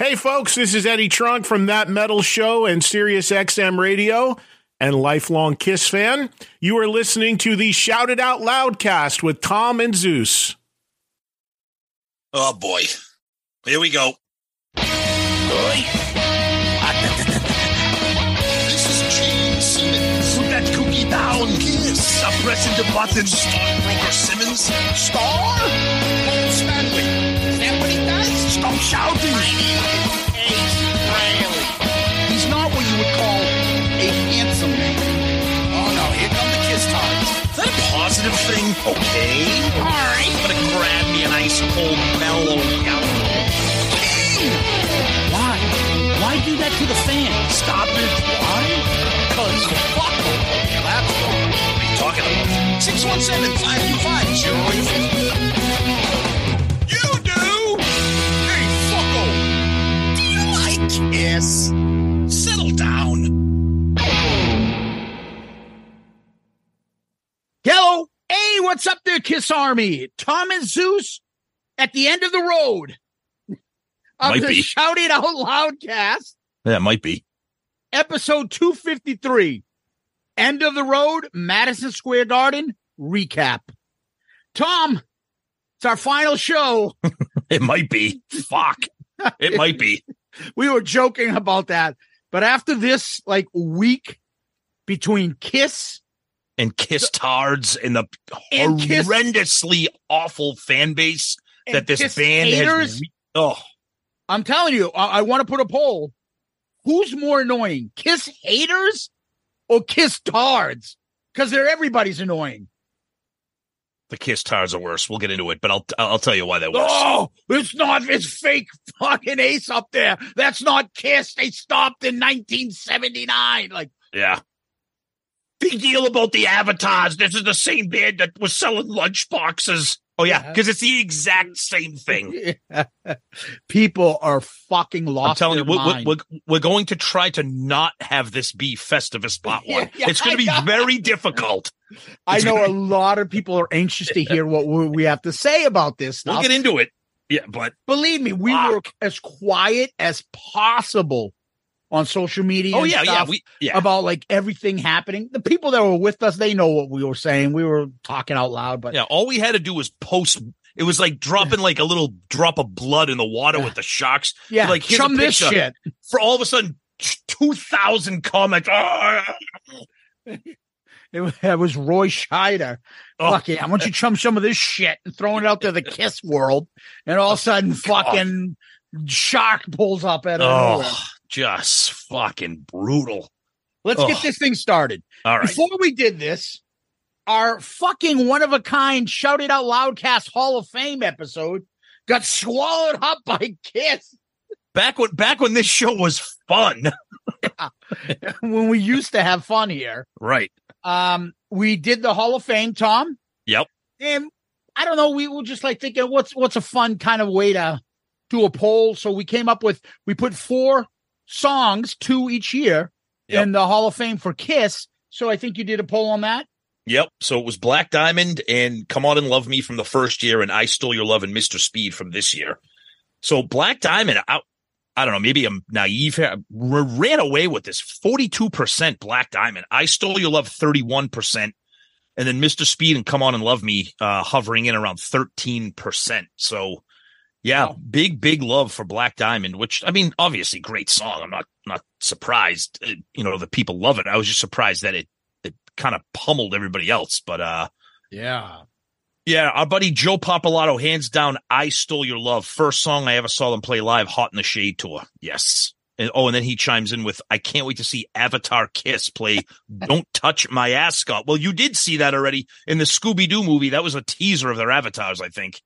Hey, folks, this is Eddie Trunk from That Metal Show and Sirius XM Radio and lifelong Kiss fan. You are listening to the Shout It Out Loud cast with Tom and Zeus. Oh boy. Here we go. This is Gene Simmons. Put that cookie down. Kiss. Stop pressing the button. Stockbroker Simmons. Star? Okay. All right. I'm gonna grab me an ice cold mellow yellow. Why? Why do that to the fans? Stop it. Why? Because fuck them. Yeah, that's. What are you talking about? 617 525 You do? Hey, fucko. Do you like Kiss? Settle down. Hello. Hey, what's up there, Kiss Army? Tom and Zeus at the end of the road. Of Might the be. Shout It Out Loud cast, Yeah, might be. episode 253. End of the road, Madison Square Garden recap. Tom, it's our final show. It might be. Fuck. It might be. we were joking about that. But after this like week between Kiss And Kiss Tards and the And horrendously awful fan base that this band haters, has. re- Oh, I'm telling you, I, I want to put a poll. Who's more annoying, Kiss haters or Kiss tards? Because they're everybody's annoying. the Kiss Tards are worse. We'll get into it, but I'll I'll tell you why they're worse. Oh, it's not. It's fake fucking Ace up there. That's not Kiss. They stopped in 1979. Like, Yeah. Big deal about the avatars. This is the same band that was selling lunch boxes. Oh yeah, Yeah. because it's the exact same thing. people are fucking lost. I'm telling you, we're, we're, we're, going to try to not have this be Festivus Part One. yeah, it's going to be very difficult. I it's know gonna- a lot of people are anxious to hear what we have to say about this stuff. We'll get into it. Yeah, but Believe me, we Fuck. were as quiet as possible on social media. oh yeah, yeah, we yeah. about like everything happening. The people that were with us, they know what we were saying. We were talking out loud, but Yeah, all we had to do was post. It was like dropping like a little drop of blood in the water Yeah. with the sharks. yeah, like, here's a chum this shit. For all of a sudden, two thousand comments. It was, it Roy Scheider. Oh. Fucking, I want you to chum some of this shit and throwing it out to the kiss world. And all of a sudden, fucking shark pulls up at of. Oh, just fucking brutal. Let's get oh. this thing started. All right. Before we did this, our fucking one of a kind shout it out loudcast Hall of Fame episode got swallowed up by Kiss Back when back when this show was fun. when we used to have fun here. Right. Um, we did the Hall of Fame, Tom. Yep. And I don't know, we were just like thinking, what's what's a fun kind of way to do a poll? So we came up with we put four songs, two each year, Yep. in the Hall of Fame for Kiss. So I think you did a poll on that. Yep. So it was Black Diamond and Come On and Love Me from the first year, and I Stole Your Love and Mr. Speed from this year. So Black Diamond, I, I don't know, maybe I'm naive here. ran away with this 42% Black Diamond. I Stole Your Love 31%. And then Mr. Speed and Come On and Love Me uh, hovering in around 13%. So yeah, Wow. big, big love for Black Diamond, which I mean, obviously great song. I'm not, not surprised, uh, you know, that people love it. I was just surprised that it, it kind of pummeled everybody else. But, uh, Yeah. yeah, our buddy Joe Papalato, hands down, I Stole Your Love. First song I ever saw them play live, Hot in the Shade tour. Yes. And, oh, and then he chimes in with, I can't wait to see Avatar Kiss play Don't Touch My Ascot. Well, you did see that already in the Scooby Doo movie. That was a teaser of their avatars, I think.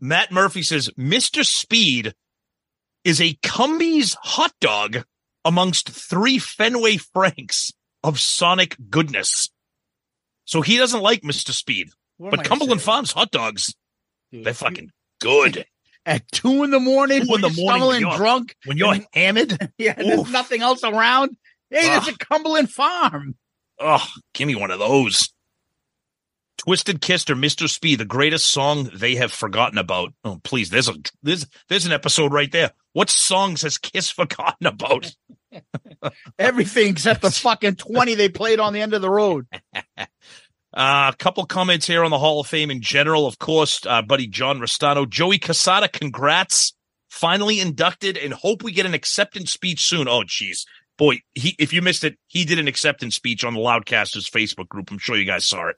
Matt Murphy says, Mr. Speed is a Cumbies hot dog amongst three Fenway Franks of Sonic goodness. So he doesn't like Mr. Speed. What But Cumberland saying? Farms hot dogs, Dude, they're fucking good. at two in the morning, Two in the when you're morning, stumbling you're- drunk. When you're And- hammered, Yeah, there's Oof. nothing else around. Hey, there's a Cumberland Farm. oh, give me one of those. Twisted Kissed or Mr. Speed, the greatest song they have forgotten about. Oh, please, there's a there's there's an episode right there. What songs has Kiss forgotten about? Everything except the fucking 20 they played on the end of the road. Uh, a couple comments here on the Hall of Fame in general. Of course, uh, buddy John Restano, Joey Cassata, congrats. Finally inducted and hope we get an acceptance speech soon. Oh, jeez. Boy, he, if you missed it, he did an acceptance speech on the Loudcasters Facebook group. I'm sure you guys saw it.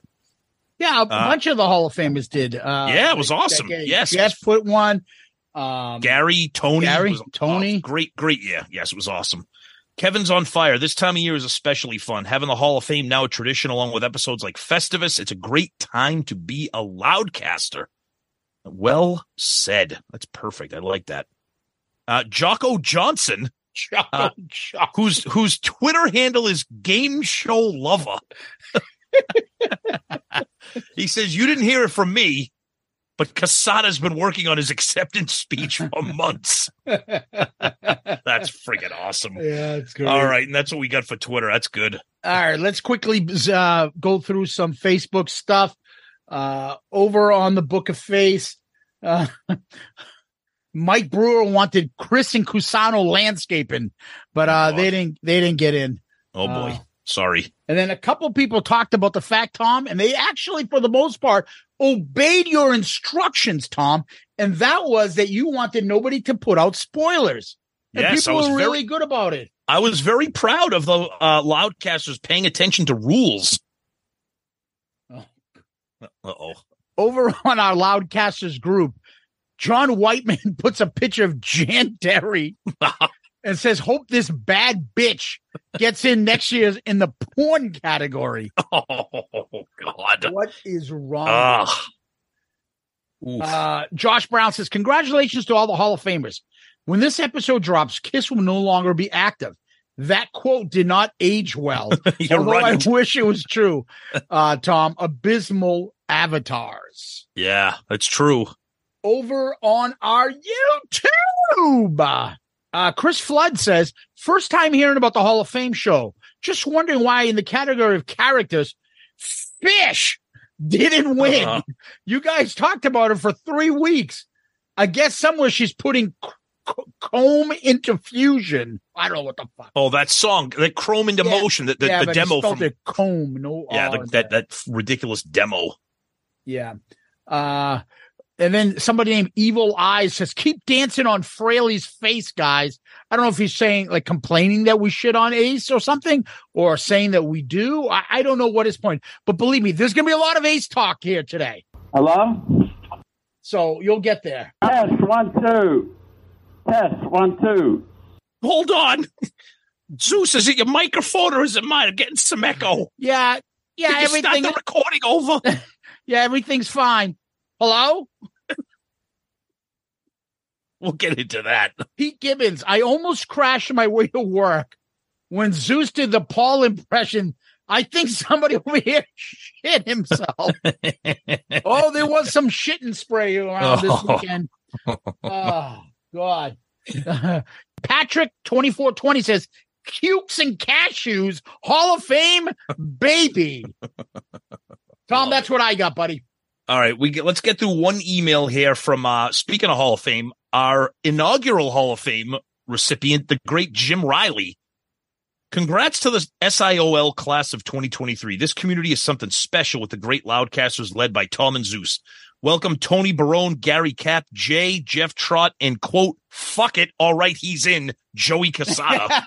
Yeah, a bunch of the Hall of Famers did. Uh, Yeah, it was awesome. that- Yes. Jeff put one. Um, Gary, Tony, Gary, was- Tony. oh, great, great Yeah, Yes, it was awesome. Kevin's on fire. This time of year is especially fun. Having the Hall of Fame now a tradition along with episodes like Festivus. It's a great time to be a loudcaster. Well said. That's perfect. I like that. Uh, Jocko Johnson, Choco, Uh, Choco. whose whose Twitter handle is Game Show Lover. he says, You didn't hear it from me, but Cassata's been working on his acceptance speech for months. That's freaking awesome. Yeah, it's good. All right, and that's what we got for Twitter. That's good. All right, let's quickly uh, go through some Facebook stuff. Uh, over on the Book of Face, uh, Mike Brewer wanted Chris and Cusano landscaping, but uh, Oh. they didn't. They didn't get in. Oh boy, Uh, sorry. And then a couple people talked about the fact, Tom, and they actually, for the most part, obeyed your instructions, Tom. And that was that you wanted nobody to put out spoilers. And Yes, I people was were very, really good about it. I was very proud of the uh, loudcasters paying attention to rules. Oh. Uh oh. over on our Loudcasters group, John Whiteman puts a picture of Jan Derry and says, Hope this bad bitch gets in next year's in the porn category. Oh God. What is wrong? Uh, Josh Brown says, Congratulations to all the Hall of Famers. When this episode drops, Kiss will no longer be active. That quote did not age well. Although right. I wish it was true. Uh, Tom, abysmal avatars. Yeah, that's true. over on our YouTube. Uh, Chris Flood says, first time hearing about the Hall of Fame show. Just wondering why in the category of characters, Fish didn't win. Uh-huh. You guys talked about it for three weeks. I guess somewhere she's putting comb into fusion. I don't know what the fuck. Oh, that song, that Chrome into Yeah. motion, the, the, yeah, the demo from it comb. No, yeah, the, that that ridiculous demo. Yeah. Uh, and then somebody named Evil Eyes says, keep dancing on Frehley's face, guys. I don't know if he's saying like complaining that we shit on Ace or something, or saying that we do. I, I don't know what his point, but believe me, there's going to be a lot of Ace talk here today. Hello? So you'll get there. Test, one, two. Test, one, two. Hold on, Zeus, is it your microphone or is it mine? I'm getting some echo. Yeah. Yeah. Can you start Everything. the recording over. Yeah. Everything's fine. Hello? we'll get into that. Pete Gibbons. I almost crashed my way to work when Zeus did the Paul impression. I think somebody over here shit himself. oh, there was some shitting spray around this Oh. weekend. Oh God. Patrick twenty four twenty says cukes and cashews Hall of Fame baby. Tom, that's what I got, buddy. All right, we get, let's get through one email here from uh speaking of Hall of Fame, our inaugural Hall of Fame recipient, the great Jim Riley. Congrats to the SIOL class of 2023. This community is something special with the great loudcasters led by Tom and Zeus. Welcome Tony Barone, Gary Cap, Jay, Jeff Trott, and quote, fuck it, all right, he's in, Joey Cassata.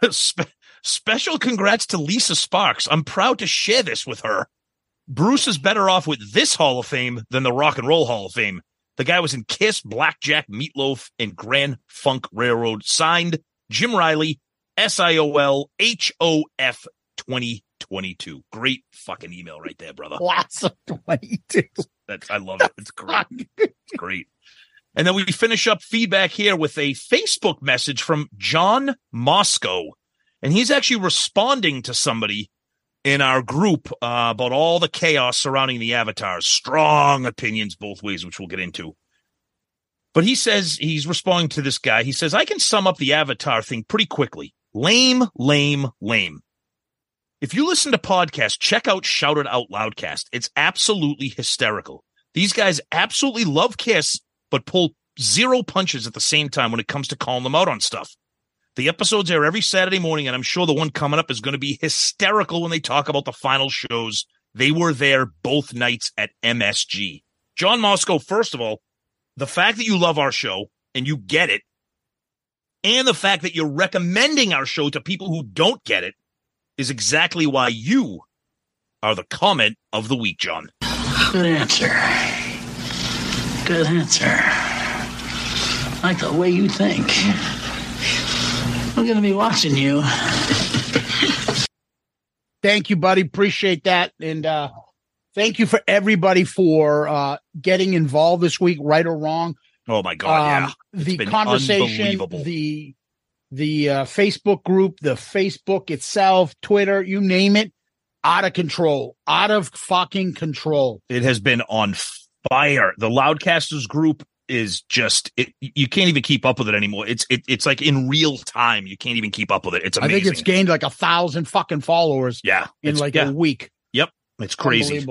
Spe- special congrats to Lisa Sparks. I'm proud to share this with her. Bruce is better off with this Hall of Fame than the Rock and Roll Hall of Fame. The guy was in Kiss, Blackjack, Meatloaf, and Grand Funk Railroad. Signed Jim Riley, SIOL HOF 2022. Great fucking email right there, brother. Class of twenty two. That's I love it. It's great. It's great. And then we finish up feedback here with a Facebook message from John Moscow. And he's actually responding to somebody in our group uh, about all the chaos surrounding the avatars. Strong opinions both ways, which we'll get into. But he says he's responding to this guy. He says, I can sum up the avatar thing pretty quickly. Lame, lame, lame. If you listen to podcasts, check out Shout It Out Loudcast. It's absolutely hysterical. These guys absolutely love Kiss, but pull zero punches at the same time when it comes to calling them out on stuff. The episodes air every Saturday morning, and I'm sure the one coming up is going to be hysterical when they talk about the final shows. They were there both nights at MSG. John Moscow, first of all, the fact that you love our show and you get it, and the fact that you're recommending our show to people who don't get it is exactly why you are the comment of the week, John. Good answer. Good answer. Like the way you think. I'm going to be watching you. Thank you, buddy. Appreciate that. And uh thank you for everybody for uh getting involved this week, right or wrong. Oh my God, yeah. Um, the been conversation, the the uh, Facebook group, the Facebook itself, Twitter, you name it, out of control, out of fucking control. It has been on fire. The Loudcasters group is just it, you can't even keep up with it anymore. It's it, it's like in real time. You can't even keep up with it. It's amazing. I think it's gained like a thousand fucking followers yeah, in like yeah, a week. Yep, it's crazy.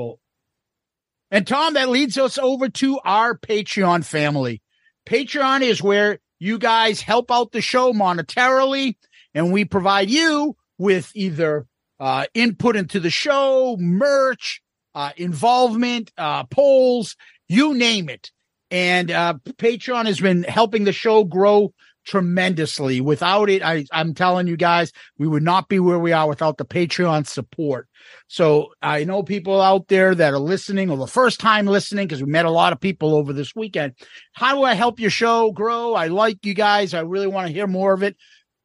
And Tom, that leads us over to our Patreon family. Patreon is where you guys help out the show monetarily, and we provide you with either uh, input into the show, merch, uh, involvement, uh, polls, you name it. And uh, Patreon has been helping the show grow tremendously. Without it, I, I'm telling you guys, we would not be where we are without the Patreon support. So I know people out there that are listening or the first time listening because we met a lot of people over this weekend. How do I help your show grow? I like you guys. I really want to hear more of it.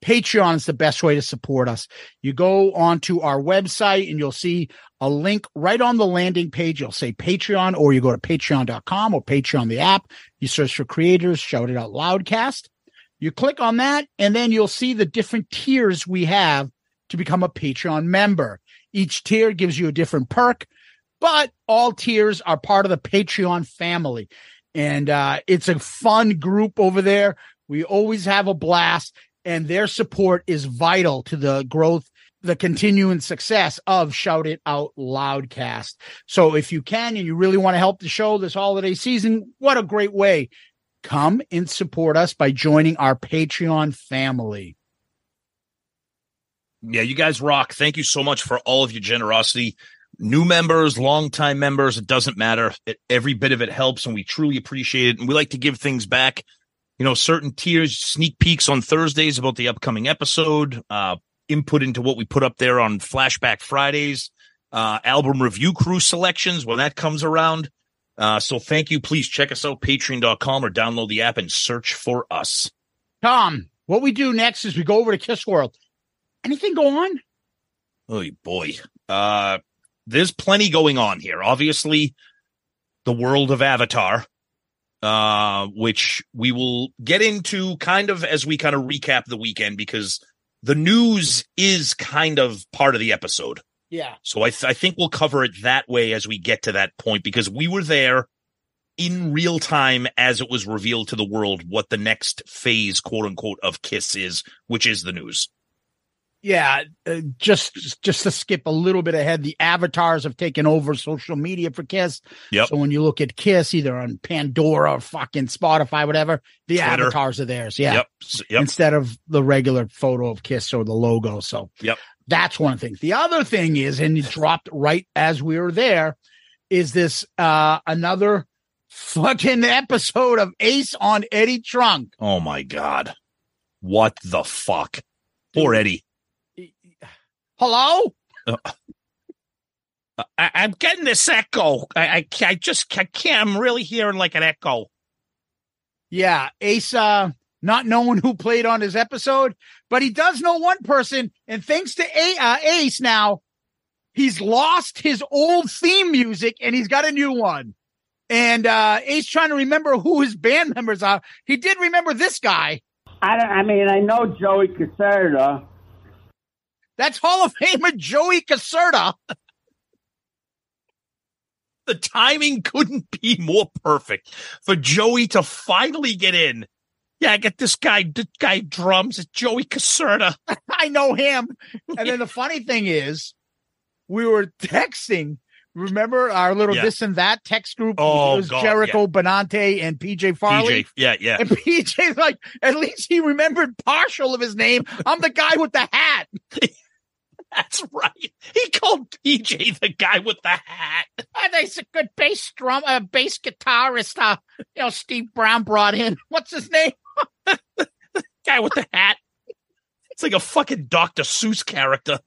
Patreon is the best way to support us. You go onto our website and you'll see a link right on the landing page. You'll say Patreon, or you go to patreon.com or Patreon, the app. You search for creators, shout it out loudcast. You click on that, and then you'll see the different tiers we have to become a Patreon member. Each tier gives you a different perk, but all tiers are part of the Patreon family. And uh, it's a fun group over there. We always have a blast, and their support is vital to the growth, the continuing success of Shout It Out Loudcast. So if you can and you really want to help the show this holiday season, what a great way. Come and support us by joining our Patreon family. Yeah, you guys rock. Thank you so much for all of your generosity. New members, longtime members, it doesn't matter. It, every bit of it helps, and we truly appreciate it. And we like to give things back. You know, certain tiers, sneak peeks on Thursdays about the upcoming episode, uh, input into what we put up there on Flashback Fridays, uh, album review crew selections when that comes around. Uh, so thank you. Please check us out, patreon.com or download the app and search for us. Tom, what we do next is we go over to Kiss World. Anything go on? Oh boy. Uh there's plenty going on here. Obviously, the world of Avatar, uh, which we will get into kind of as we kind of recap the weekend because the news is kind of part of the episode. Yeah. So I, th- I think we'll cover it that way as we get to that point because we were there in real time as it was revealed to the world what the next phase, quote unquote, of Kiss is, which is the news. Yeah, uh, just just to skip a little bit ahead, the avatars have taken over social media for Kiss. Yep. So when you look at Kiss, either on Pandora or fucking Spotify, whatever, the Twitter. avatars are theirs. Yeah. Yep. Yep. Instead of the regular photo of Kiss or the logo. So Yep. that's one thing. The other thing is, and it dropped right as we were there, is this uh another fucking episode of Ace on Eddie Trunk. Oh my God. What the fuck? Poor Eddie. Hello? I, I'm getting this echo. I, I, I just I can't. I'm really hearing like an echo. Yeah, Ace, uh, not knowing who played on his episode, but he does know one person, and thanks to A- uh, Ace now, he's lost his old theme music and he's got a new one. And uh, Ace trying to remember who his band members are. He did remember this guy. I, don't, I mean, I know Joey Cassata. That's Hall of Famer Joey Cassata. The timing couldn't be more perfect for Joey to finally get in. Yeah, I get this guy. This guy drums. It's Joey Cassata. I know him. And then the funny thing is, we were texting. Remember our little Yeah. this and that text group? Oh, it was God, Jericho, Benante, and PJ Farley. PJ, yeah, yeah. And PJ's like, at least he remembered partial of his name. I'm the guy with the hat. That's right. He called PJ the guy with the hat. And there's a good bass drum, uh, bass guitarist. Uh, you know, Steve Brown brought in. What's his name? Guy with the hat. It's like a fucking Dr. Seuss character.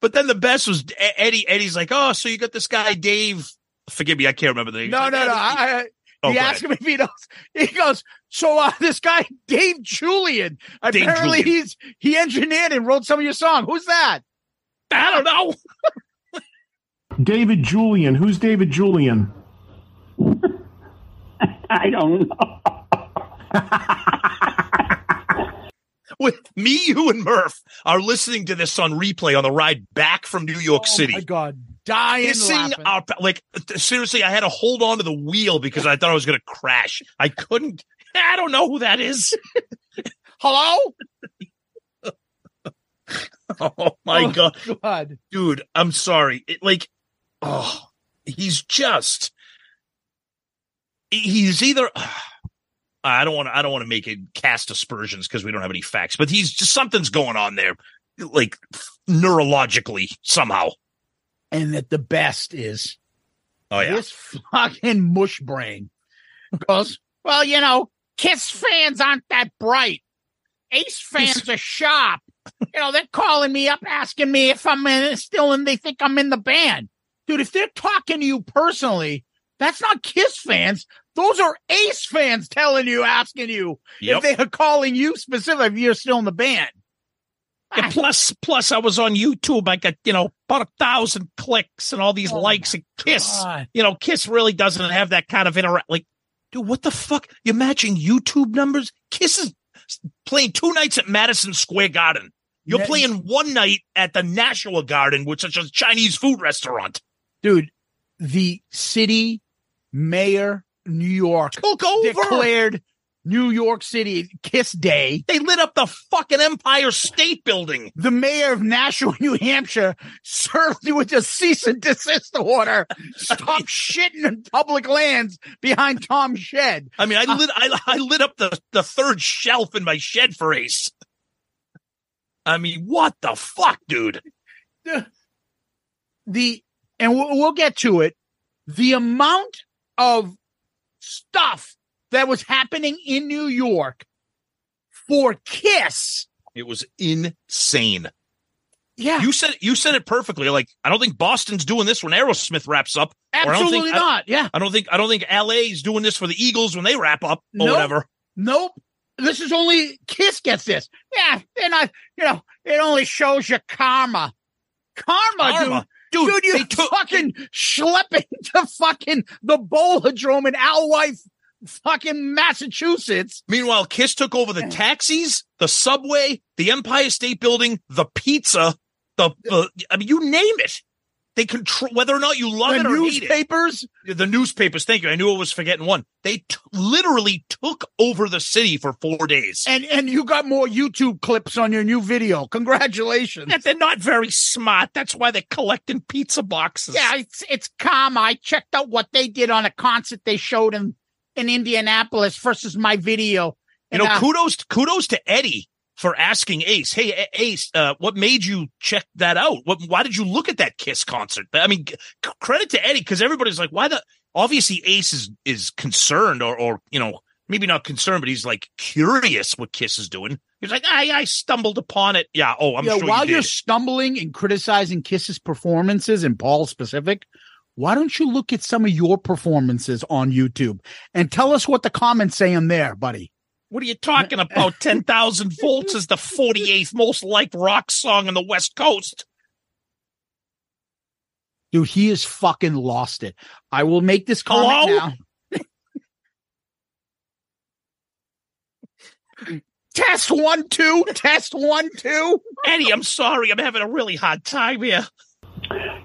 But then the best was Eddie. Eddie's like, oh, so you got this guy Dave. Forgive me, I can't remember the name. No, He's no, no. I, I, Oh, he go asked ahead. him if he knows. He goes, so uh, this guy Dave Julian. Dave Apparently, Julian. he's he engineered and wrote some of your song. Who's that? I don't know. David Julian. Who's David Julian? I don't know. With me, you, and Murph are listening to this on replay on the ride back from New York Oh City. my god, dying laughing. our like seriously, I had to hold on to the wheel because I thought I was going to crash. I couldn't. I don't know who that is. Hello? Oh my Oh, god, God. dude! I'm sorry. It, like, oh, he's just. He's either. I don't want to. I don't want to make it cast aspersions because we don't have any facts. But he's just something's going on there, like neurologically somehow. And that the best is Oh yeah. this fucking mush brain goes, well, you know, Kiss fans aren't that bright. Ace fans are sharp. You know, they're calling me up asking me if I'm in, still in, they think I'm in the band. Dude, if they're talking to you personally, that's not Kiss fans. Those are Ace fans telling you, asking you Yep. if they are calling you specifically if you're still in the band. Yeah, plus, plus, I was on YouTube. I got you know about a thousand clicks and all these Oh likes. And Kiss, God. you know, Kiss really doesn't have that kind of interact. Like, dude, what the fuck? You're matching YouTube numbers. Kiss is playing two nights at Madison Square Garden. You're playing one night at the National Garden, which is a Chinese food restaurant. Dude, the city mayor, New York, Took over. declared New York City Kiss Day. They lit up the fucking Empire State Building. The mayor of Nashua, New Hampshire, served with a cease and desist order. Stop shitting in public lands behind Tom's shed. I mean, I uh, lit I, I lit up the, the third shelf in my shed for Ace. I mean, what the fuck, dude? The and we'll, we'll get to it. The amount of stuff that was happening in New York for Kiss. It was insane. Yeah, You said you said it perfectly. Like, I don't think Boston's doing this when Aerosmith wraps up. I absolutely I- not. yeah. I don't think I don't think LA's doing this for the Eagles when they wrap up or Nope. whatever. Nope. This is only Kiss gets this. Yeah, they're not. You know, it only shows you karma. Karma, Karma. Dude. Dude, you took fucking schlepping to fucking the Bowladrome in Alewife, fucking Massachusetts. Meanwhile, Kiss took over the taxis, the subway, the Empire State Building, the pizza, the, the I mean, you name it. They control whether or not you love the it or hate it. newspapers. The newspapers. Thank you. I knew I was forgetting one. They t- literally took over the city for four days. And and you got more YouTube clips on your new video. Congratulations. And they're not very smart. That's why they're collecting pizza boxes. Yeah, it's it's karma. I checked out what they did on a concert they showed in in Indianapolis versus my video. You know, uh, kudos kudos to Eddie for asking Ace. Hey, Ace, uh, what made you check that out? What? Why did you look at that Kiss concert? I mean, c- credit to Eddie because everybody's like, why the? Obviously, Ace is is concerned, or or you know, maybe not concerned, but he's like curious what Kiss is doing. He's like, I I stumbled upon it. Yeah. Oh, I'm yeah, sure while you are stumbling and criticizing Kiss's performances and Paul specific, why don't you look at some of your performances on YouTube and tell us what the comments say in there, buddy? What are you talking about? Ten thousand volts is the forty eighth most liked rock song on the West Coast. Dude, he has fucking lost it. I will make this comment Hello? now. test one, two, test one, two. Eddie, I'm sorry, I'm having a really hard time here.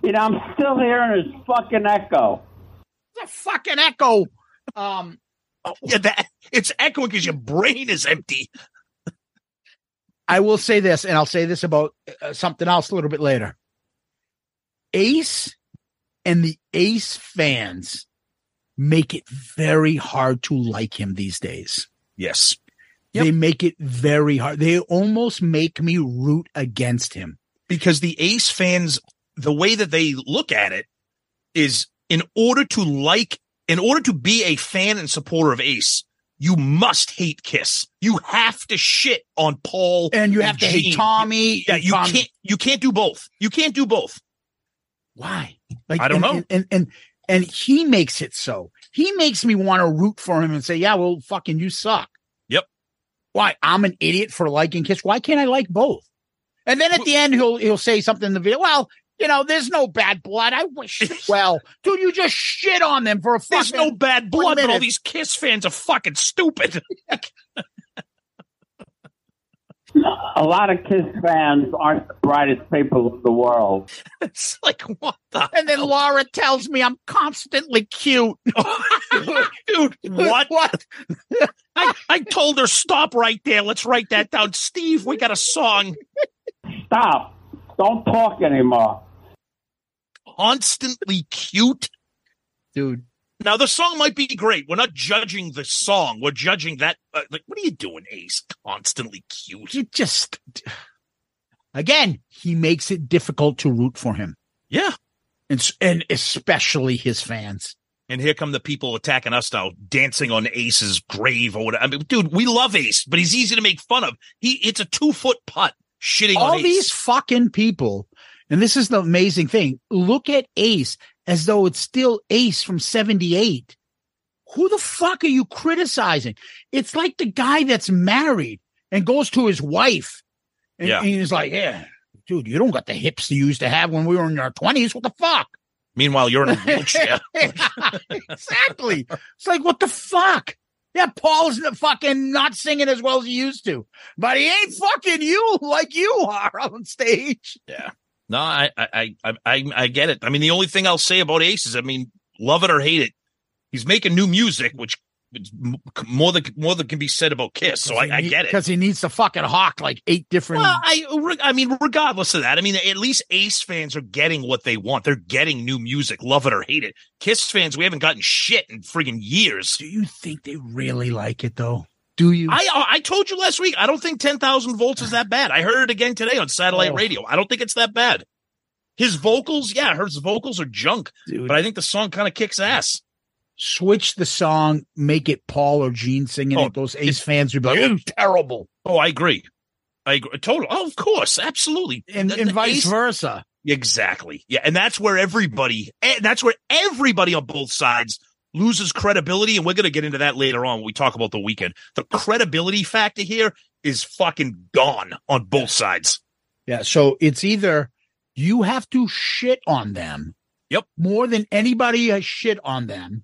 You know, I'm still hearing his fucking echo. The fucking echo. Um, Yeah, that it's echoing because your brain is empty. I will say this, and I'll say this about uh, something else a little bit later. Ace and the Ace fans make it very hard to like him these days. Yes. Yep. They make it very hard. They almost make me root against him. Because the Ace fans, the way that they look at it is in order to like, in order to be a fan and supporter of Ace, you must hate Kiss. You have to shit on Paul, and you have to Gene. hate Tommy. Yeah, you Tom- can't. You can't do both. You can't do both. Why? Like I don't and, know. And, and and and he makes it so. He makes me want to root for him and say, "Yeah, well, fucking, you suck." Yep. Why? I'm an idiot for liking Kiss. Why can't I like both? And then at the end, he'll he'll say something in the video. Well, you know, there's no bad blood. I wish. well, dude, you just shit on them for a fucking. There's no bad blood, but all these Kiss fans are fucking stupid. A lot of Kiss fans aren't the brightest people in the world. it's like what the And then Laura tells me I'm constantly cute. dude? What? What? I, I told her stop right there. Let's write that down. Steve, we got a song. Stop. Don't talk anymore. Constantly cute. Dude, Now the song might be great. We're not judging the song. We're judging that. Uh, like, what are you doing, Ace? Constantly cute. you just again, he makes it difficult to root for him. Yeah. And, and especially his fans. And here come the people attacking us now, dancing on Ace's grave or whatever. I mean, dude, we love Ace, but he's easy to make fun of. He, it's a two foot putt shitting All on Ace. these fucking people, and this is the amazing thing. Look at Ace as though it's still Ace from 78. Who the fuck are you criticizing? It's like the guy that's married and goes to his wife and, Yeah. and he's like, Yeah, dude, you don't got the hips you used to have when we were in our 20s. What the fuck? Meanwhile, you're in a wheelchair. exactly. It's like, what the fuck? Yeah, Paul's fucking not singing as well as he used to, but he ain't fucking you like you are on stage. No, I, I, I, I, I get it. I mean, the only thing I'll say about Ace is, I mean, love it or hate it, he's making new music, which is more than more than can be said about Kiss. So I, I get it. Because he needs to fucking hawk like eight different. Well, I, I mean, regardless of that, I mean, at least Ace fans are getting what they want. They're getting new music, love it or hate it. Kiss fans, we haven't gotten shit in friggin' years. Do you think they really like it though? Do you? I I told you last week. I don't think ten thousand volts is that bad. I heard it again today on satellite Oh. radio. I don't think it's that bad. His vocals, yeah, his vocals are junk, Dude, but I think the song kind of kicks ass. switch the song, make it Paul or Gene singing Oh, it. Those Ace fans would be like, "It's terrible," Oh, I agree. I agree. Total. Oh, of course, absolutely. and, The- and the vice Ace- versa. Exactly. Yeah, and that's where everybody, eh, that's where everybody on both sides loses credibility, and we're gonna get into that later on when we talk about the weekend. The credibility factor here is fucking gone on both sides. Yeah. So it's either you have to shit on them. Yep. More than anybody has shit on them.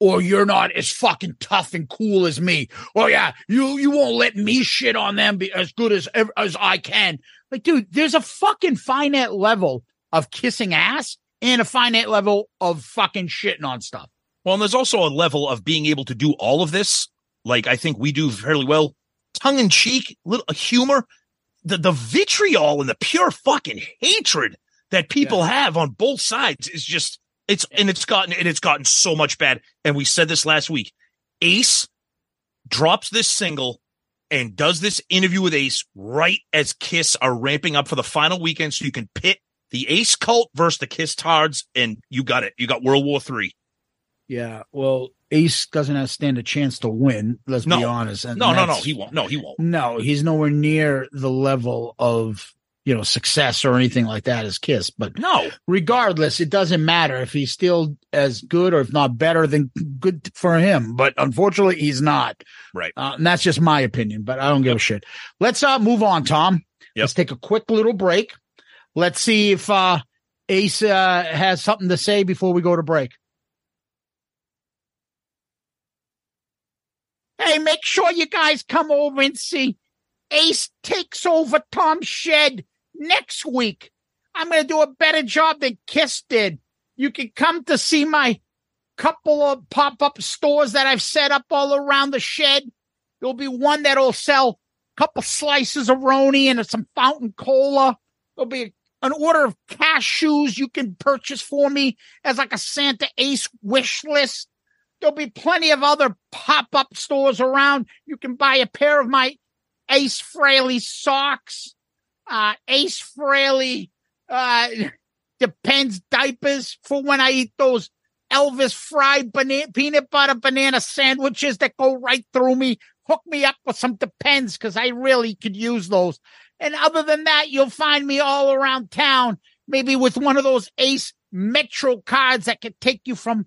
Or you're not as fucking tough and cool as me. Oh yeah, you you won't let me shit on them be as good as as I can. Like, dude, there's a fucking finite level of kissing ass and a finite level of fucking shitting on stuff. Well, and there's also a level of being able to do all of this. Like I think we do fairly well, tongue in cheek, little uh, humor, the the vitriol and the pure fucking hatred that people have on both sides is just it's and it's gotten and it's gotten so much bad. And we said this last week. Ace drops this single and does this interview with Ace right as Kiss are ramping up for the final weekend, so you can pit the Ace cult versus the Kiss Tards, and you got it. You got World War Three. Yeah. Well, Ace doesn't have stand a chance to win. Let's be honest. And No, no, no, he won't. No, he won't. No, he's nowhere near the level of you know success or anything like that as Kiss. But No, regardless, it doesn't matter if he's still as good or if not better than good for him. But unfortunately, he's not. right. Uh, and that's just my opinion. But I don't give a shit. Let's uh move on, Tom. Yep. Let's take a quick little break. Let's see if uh Ace uh, has something to say before we go to break. Hey, make sure you guys come over and see Ace takes over Tom's shed next week. I'm going to do a better job than Kiss did. You can come to see my couple of pop up stores that I've set up all around the shed. There'll be one that'll sell a couple slices of Roni and some fountain cola. There'll be an order of cashews you can purchase for me as like a Santa Ace wish list. There'll be plenty of other pop up stores around. You can buy a pair of my Ace Frehley socks, uh, Ace Frehley, uh, depends diapers for when I eat those Elvis fried banana, peanut butter banana sandwiches that go right through me. Hook me up with some depends because I really could use those. And other than that, you'll find me all around town, maybe with one of those Ace Metro cards that could take you from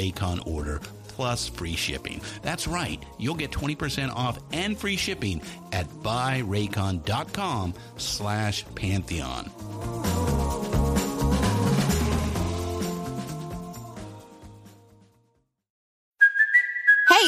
Raycon order plus free shipping. That's right. You'll get 20% off and free shipping at buyraycon.com slash pantheon.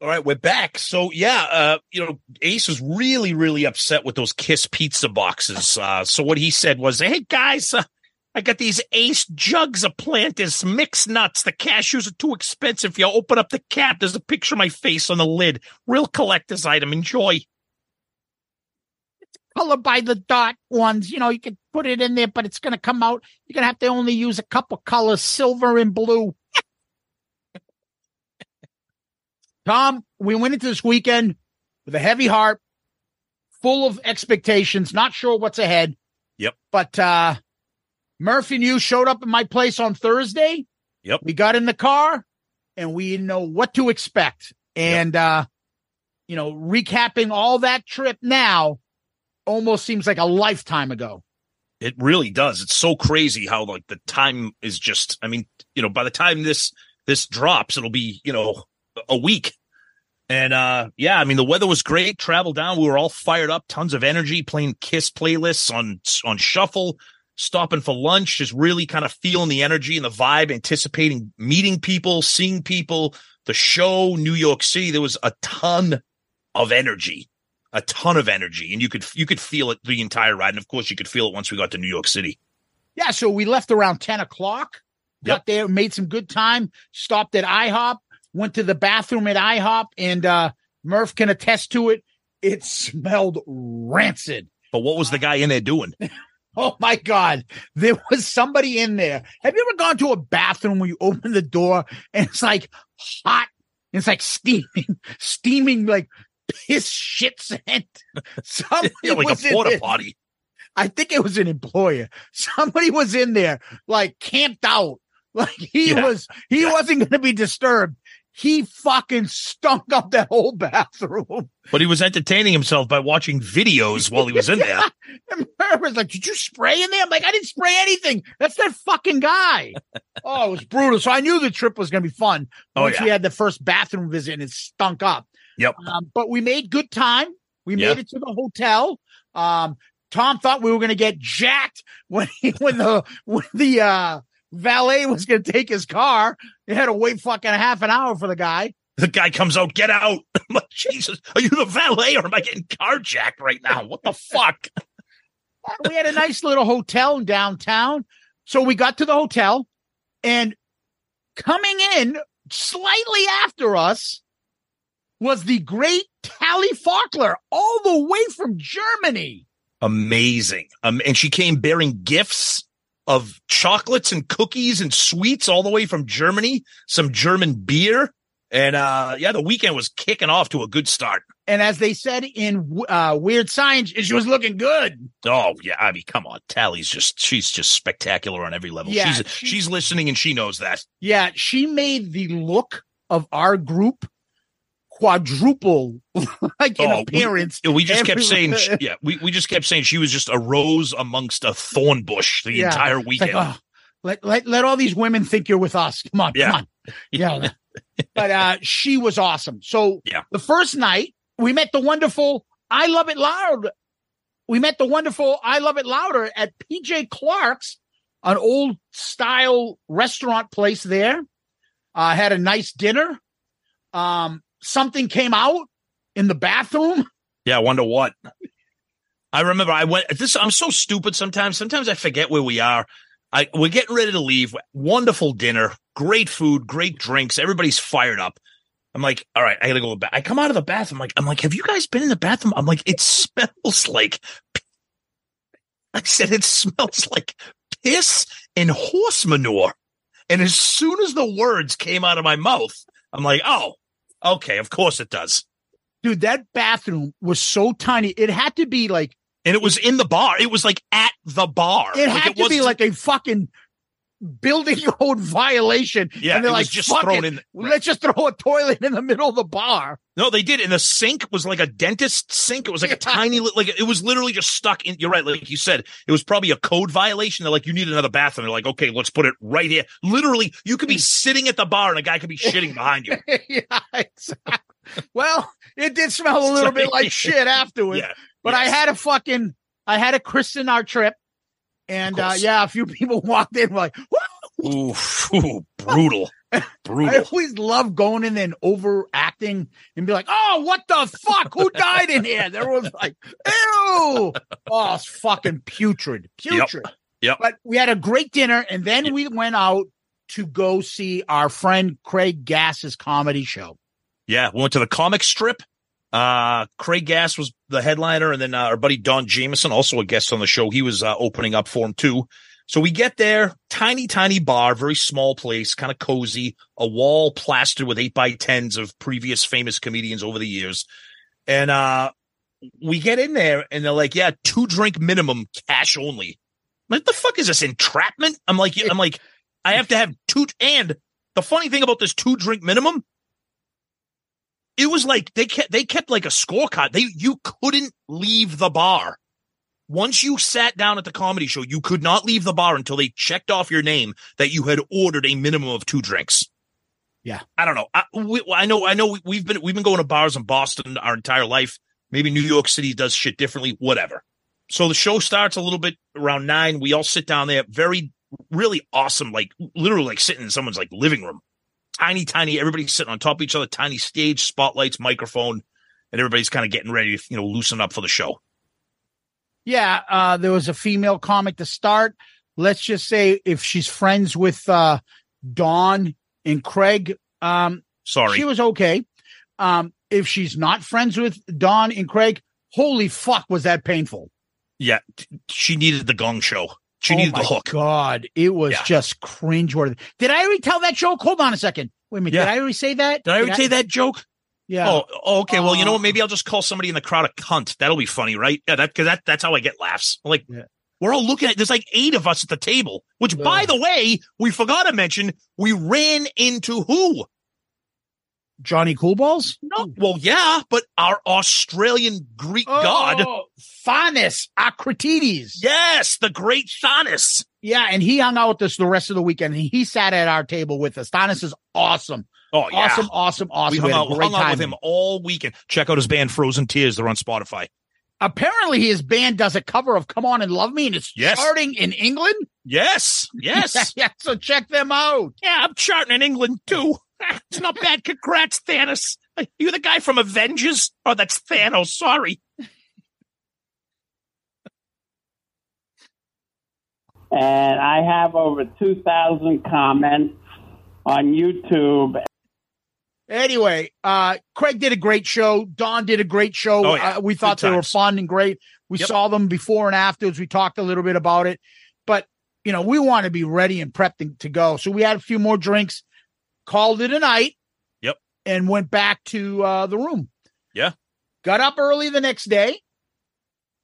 All right, we're back. So yeah, uh, you know, Ace was really, really upset with those Kiss pizza boxes. Uh, so what he said was, "Hey guys, uh, I got these Ace jugs of Planters mixed nuts. The cashews are too expensive. If you open up the cap, there's a picture of my face on the lid. Real collector's item. Enjoy." Color by the dot ones, you know, you can put it in there, but it's going to come out. You're going to have to only use a couple colors, silver and blue. Tom, we went into this weekend with a heavy heart, full of expectations, not sure what's ahead. Yep. But uh Murphy and you showed up at my place on Thursday. Yep. We got in the car and we didn't know what to expect. And uh, you know, recapping all that trip now almost seems like a lifetime ago. It really does. It's so crazy how like the time is just. I mean, you know, by the time this this drops, it'll be you know a week. And uh yeah, I mean the weather was great. Travel down, we were all fired up, tons of energy, playing Kiss playlists on on shuffle, stopping for lunch, just really kind of feeling the energy and the vibe, anticipating meeting people, seeing people, the show, New York City. There was a ton of energy, a ton of energy, and you could you could feel it the entire ride. And of course, you could feel it once we got to New York City. Yeah, so we left around 10 o'clock, got Yep. there, made some good time, stopped at IHOP, went to the bathroom at IHOP, and uh Murph can attest to it. It smelled rancid. But what was the guy in there doing? Oh my God. There was somebody in there. Have you ever gone to a bathroom where you open the door and it's like hot? It's like steaming, steaming like piss shit scent. Somebody Yeah, like was a in porta potty. I think it was an employer. Somebody was in there, like camped out. Like he Yeah. was, he wasn't going to be disturbed. He fucking stunk up that whole bathroom. But he was entertaining himself by watching videos while he was in there. And Murph was like, Did you spray in there? I'm like, I didn't spray anything. That's that fucking guy. oh, it was brutal. So I knew the trip was going to be fun. Oh, Once yeah. we had the first bathroom visit and it stunk up. Yep. Um, but we made good time. We Yeah. made it to the hotel. Um, Tom thought we were going to get jacked when he, when the when the uh, valet was going to take his car. They had to wait fucking half an hour for the guy. The guy comes out, get out. Like, Jesus, are you the valet or am I getting carjacked right now? What the fuck? we had a nice little hotel in downtown. So we got to the hotel and coming in slightly after us was the great Tally Faulkner all the way from Germany. Amazing. Um, and she came bearing gifts of chocolates and cookies and sweets all the way from Germany, some German beer. And uh yeah, the weekend was kicking off to a good start. And as they said in uh, Weird Science, she was looking good. Oh yeah, I mean, come on, Tally's just she's just spectacular on every level. Yeah, she's she- she's listening and she knows that. Yeah, she made the look of our group quadruple like in Oh, we- appearance. We, just kept saying, she- yeah, we, we just kept saying she was just a rose amongst a thorn bush the Yeah. entire weekend. Like, oh, let, let let all these women think you're with us. Come on, Yeah. come on. Yeah. but uh she was awesome. So Yeah. the first night we met the wonderful I Love It Loud. We met the wonderful I Love It Louder at PJ Clark's, an old style restaurant place there. Uh had a nice dinner. Um something came out in the bathroom. Yeah, I wonder what. I remember I went this I'm so stupid sometimes. Sometimes I forget where we are. I we're getting ready to leave. Wonderful dinner, great food, great drinks. Everybody's fired up. I'm like, all right, I gotta go back. I come out of the bathroom. Like, I'm like, have you guys been in the bathroom? I'm like, it smells like I said it smells like piss and horse manure. And as soon as the words came out of my mouth, I'm like, oh, okay, of course it does. Dude, that bathroom was so tiny. It had to be like And it was in the bar. It was like at the bar. It Like, had to be like a fucking building code violation. Yeah, and they're like, just "Fuck thrown it. in- Let's just throw a toilet in the middle of the bar. No, they did. And the sink was like a dentist sink. It was like a tiny, li- like it was literally just stuck in. You're right. Like you said, it was probably a code violation. They're like, you need another bathroom. They're like, okay, let's put it right here. Literally, you could be hmm. sitting at the bar and a guy could be shitting behind you. yeah, exactly. well, it did smell a little bit like shit afterwards. Yeah. But I had a fucking, I had a christen our trip. And uh, yeah, a few people walked in like! Ooh, ooh, brutal. brutal. I always love going in and overacting and be like, oh, what the fuck? Who died in here? There was like, ew. Oh, it's fucking putrid. Putrid. Yep. yep. But we had a great dinner and then we went out to go see our friend Craig Gass's comedy show. Yeah, we went to the comic strip. Uh, Craig Gass was the headliner, and then uh, our buddy Don Jamieson, also a guest on the show, he was uh, opening up for him too. So we get there, tiny, tiny bar, very small place, kind of cozy, a wall plastered with eight by tens of previous famous comedians over the years. And uh we get in there and they're like, yeah, two drink minimum, cash only. What the fuck is this entrapment? I'm like, I'm like, I have to have two. And the funny thing about this two drink minimum, it was like they kept they kept like a scorecard. They you couldn't leave the bar. Once you sat down at the comedy show, you could not leave the bar until they checked off your name that you had ordered a minimum of two drinks. Yeah. I don't know. I, we, I know. I know. we- We've been we've been going to bars in Boston our entire life. Maybe New York City does shit differently. Whatever. So the show starts a little bit around nine. We all sit down there. Very, really awesome. Like literally, like sitting in someone's like living room. Tiny, tiny. Everybody's sitting on top of each other. Tiny stage, spotlights, microphone, and everybody's kind of getting ready to you know loosen up for the show. Yeah, uh, there was a female comic to start. Let's just say if she's friends with uh, Don and Craig, um, Sorry. she was okay. Um, if she's not friends with Don and Craig, holy fuck, was that painful? Yeah, she needed the gong show. She oh needed the hook. God, it was Yeah. just cringeworthy. Did I already tell that joke? Hold on a second. Wait a minute. Yeah. Did I already say that? Did I already say that joke? Yeah. Oh, oh, okay. Well, you know what? Maybe oh. I'll just call somebody in the crowd a cunt. That'll be funny, right? Yeah, that because that that's how I get laughs. Like Yeah. we're all looking at. There's like eight of us at the table. Which, by the way, we forgot to mention. We ran into who? Johnny Coolballs? No, well, yeah, but our Australian Greek oh. god. Oh, Thanos Akratides. Yes, the great Thanos. Yeah, and he hung out with us the rest of the weekend. He, he sat at our table with us. Thanos is awesome. Oh yeah. Awesome, awesome, awesome. We hung had a out, hung out with him all weekend. Check out his band Frozen Tears. They're on Spotify. Apparently, his band does a cover of "Come On and Love Me," and it's Yes. charting in England. Yes, yes. yeah. So check them out. Yeah, I'm charting in England too. It's not bad. Congrats, Thanos. You're the guy from Avengers? Oh, that's Thanos. Sorry. And I have over 2,000 comments on YouTube. Anyway, uh, Craig did a great show. Don did a great show. Oh, yeah. uh, we thought Good they were times. fun and great. We Yep. saw them before and afterwards. We talked a little bit about it, but you know, we want to be ready and prepped to- to go. So we had a few more drinks, called it a night. Yep. And went back to uh, the room. Yeah. Got up early the next day.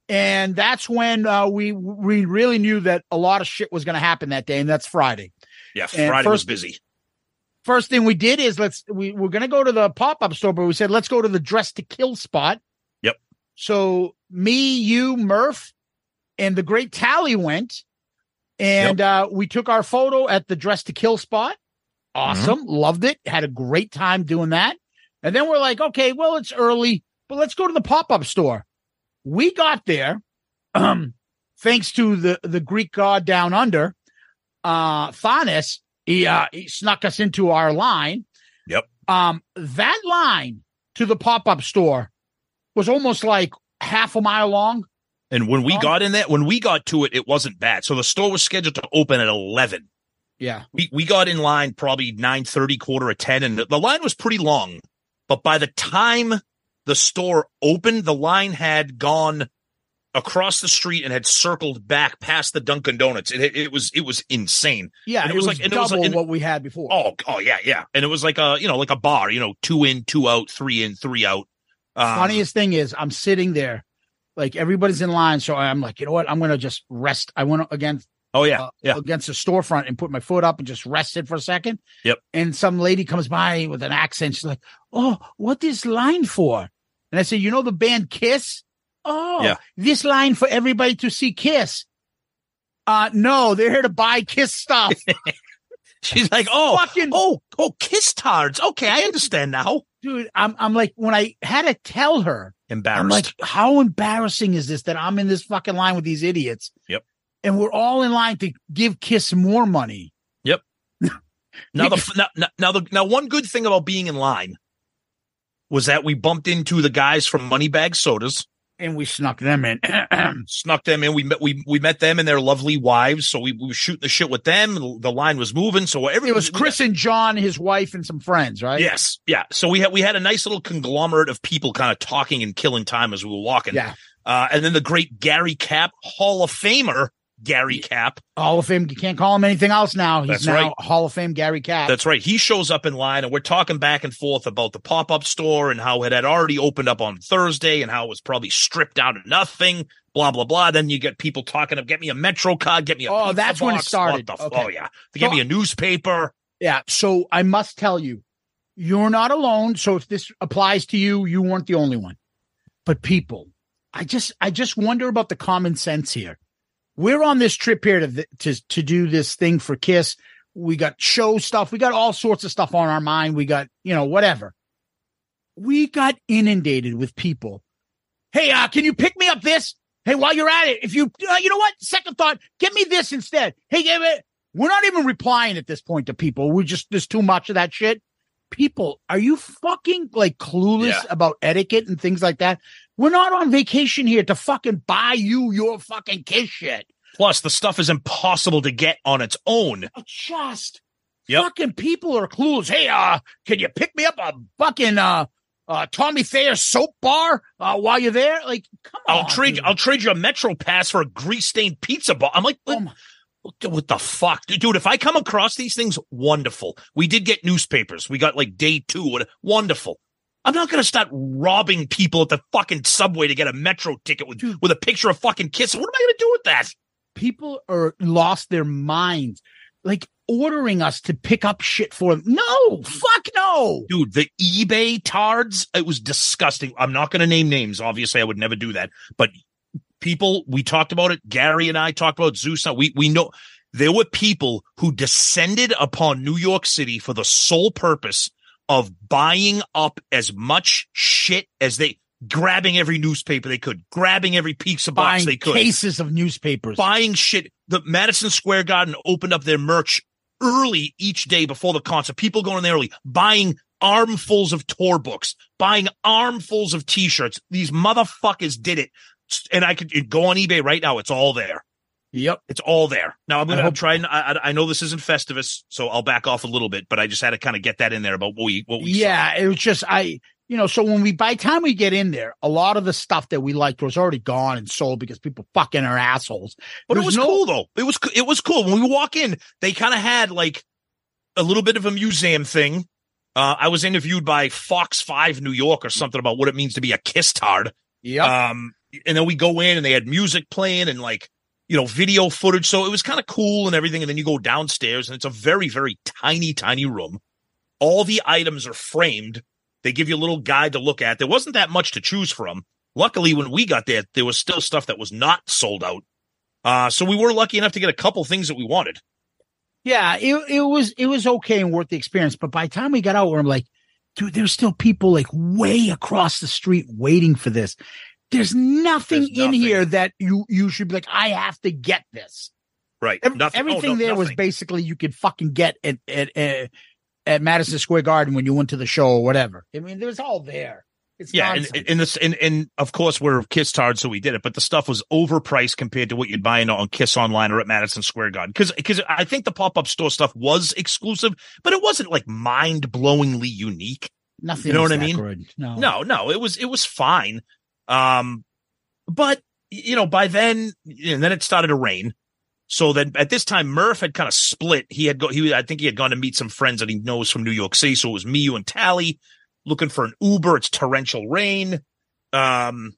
And that's when uh, we we really knew that a lot of shit was going to happen that day, and that's Friday. Yeah, And Friday was first- busy. first thing we did is let's we we're gonna go to the pop-up store, but we said let's go to the dress to kill spot. Yep. So me, you, Murph, and the great Tally went, and uh we took our photo at the dress to kill spot. Awesome, loved it, had a great time doing that. And then we're like, okay, well, it's early, but let's go to the pop-up store. We got there, um, thanks to the the Greek god down under, uh Thanos, he uh he snuck us into our line. Yep. Um that line to the pop-up store was almost like half a mile long. And when we got in there, when we got to it, it wasn't bad. So the store was scheduled to open at eleven. Yeah. We we got in line probably nine thirty, quarter of ten, and the, line was pretty long. But by the time the store opened, the line had gone across the street and had circled back past the Dunkin' Donuts. It it was it was insane. Yeah, And it, it was was, like- and it was double like- and- what we had before. Oh, oh yeah, yeah. And it was like a you know like a bar, you know, two in, two out, three in, three out. Um, Funniest thing is I'm sitting there, like everybody's in line, so I'm like, you know what? I'm gonna just rest. I went against Oh yeah, uh, yeah. against the storefront and put my foot up and just rested for a second. Yep. And some lady comes by with an accent. She's like, "Oh, what this line for?" And I said, "You know the band Kiss? Oh, Yeah. this line for everybody to see Kiss." Uh no, they're here to buy Kiss stuff. She's like, oh, Fucking oh, oh, kiss tards. Okay, I understand now. dude, I'm I'm like when I had to tell her, Embarrassed. I'm like, how embarrassing is this that I'm in this fucking line with these idiots? Yep. And we're all in line to give Kiss more money. Yep. now the now, now- the now one good thing about being in line was that we bumped into the guys from Moneybag Sodas, And we snuck them in. snuck them in. We met we we met them and their lovely wives. So we, we were shooting the shit with them. The line was moving. So every it was Chris and John, his wife, and some friends, right? Yes, yeah. So we had we had a nice little conglomerate of people kind of talking and killing time as we were walking. Yeah. Uh, and then the great Gary Cap Hall of Famer Gary Cap. Hall of Fame. You can't call him anything else now. He's That's now right. Hall of Fame Gary Cap. That's right. He shows up in line and we're talking back and forth about the pop up store and how it had already opened up on Thursday and how it was probably stripped down to nothing, blah, blah, blah. Then you get people talking of get me a Metro card, get me a Oh, that's when it started. F- Okay. Oh, yeah. To get So- me a newspaper. Yeah. So I must tell you, you're not alone. So if this applies to you, you weren't the only one. But people, I just I just wonder about the common sense here. We're on this trip here to to to do this thing for Kiss. We got show stuff. We got all sorts of stuff on our mind. We got you know whatever. We got inundated with people. Hey, uh, can you pick me up this? Hey, while you're at it, if you uh, you know what? Second thought, get me this instead. Hey, give it. We're not even replying at this point to people. We just there's too much of that shit. People, are you fucking like clueless Yeah. about etiquette and things like that? We're not on vacation here to fucking buy you your fucking kiss shit. Plus, the stuff is impossible to get on its own. Just Yep. fucking people are clueless. Hey, uh, can you pick me up a fucking uh uh Tommy Thayer soap bar uh while you're there? Like, come on. I'll trade. dude. I'll trade you a Metro Pass for a grease stained pizza bar. I'm like, Oh what, my- what the fuck, dude? If I come across these things, wonderful. We did get newspapers. We got like day two. Wonderful. I'm not gonna start robbing people at the fucking subway to get a Metro ticket with with a picture of fucking Kiss. What am I gonna do with that? people are lost their minds. Like ordering us to pick up shit for them. No, fuck no. Dude, the eBay tards, it was disgusting. I'm not going to name names. Obviously, I would never do that. But people, we talked about it. Gary and I talked about Zeus. We, we know there were people who descended upon New York City for the sole purpose of buying up as much shit as they, grabbing every newspaper they could, grabbing every pizza box Buying they could cases of newspapers. buying shit. The Madison Square Garden opened up their merch early each day before the concert. People going in there early, buying armfuls of tour books, buying armfuls of t-shirts. These motherfuckers did it. And I could go on eBay right now. It's all there. Yep. It's all there. Now I'm going to hope- try and I, I know this isn't Festivus, so I'll back off a little bit, but I just had to kind of get that in there about what we, what we saw. Yeah, it was just I you know, so when we by the time we get in there, a lot of the stuff that we liked was already gone and sold because people fucking are assholes. But it was no- cool though. It was it was cool when we walk in. They kind of had like a little bit of a museum thing. Uh, I was interviewed by Fox Five New York or something about what it means to be a kiss tard. Yep. Um, and then we go in and they had music playing and like you know video footage. So it was kind of cool and everything. And then you go downstairs and it's a very very tiny tiny room. All the items are framed. They give you a little guide to look at. There wasn't that much to choose from. Luckily, when we got there, there was still stuff that was not sold out. Uh, so we were lucky enough to get a couple things that we wanted. Yeah, it it was it was okay and worth the experience. But by the time we got out, I'm like, dude, there's still people like way across the street waiting for this. There's nothing There's in nothing. here that you you should be like, I have to get this. Right. Nothing- oh, everything no, there was basically you could fucking get at at at, at Madison Square Garden when you went to the show or whatever. I mean, it was all there. It's Yeah, nonsense. and, and this and, and of course we're Kiss Tard, so we did it. But the stuff was overpriced compared to what you'd buy on Kiss Online or at Madison Square Garden. Because because I think the pop up store stuff was exclusive, but it wasn't like mind blowingly unique. Nothing. You know what I mean? good. No. No, no, it was it was fine. Um, but you know, by then, and then it started to rain. So then at this time, Murph had kind of split. He had go, he, I think he had gone to meet some friends that he knows from New York City. So it was me, you, and Tally looking for an Uber. It's torrential rain. Um,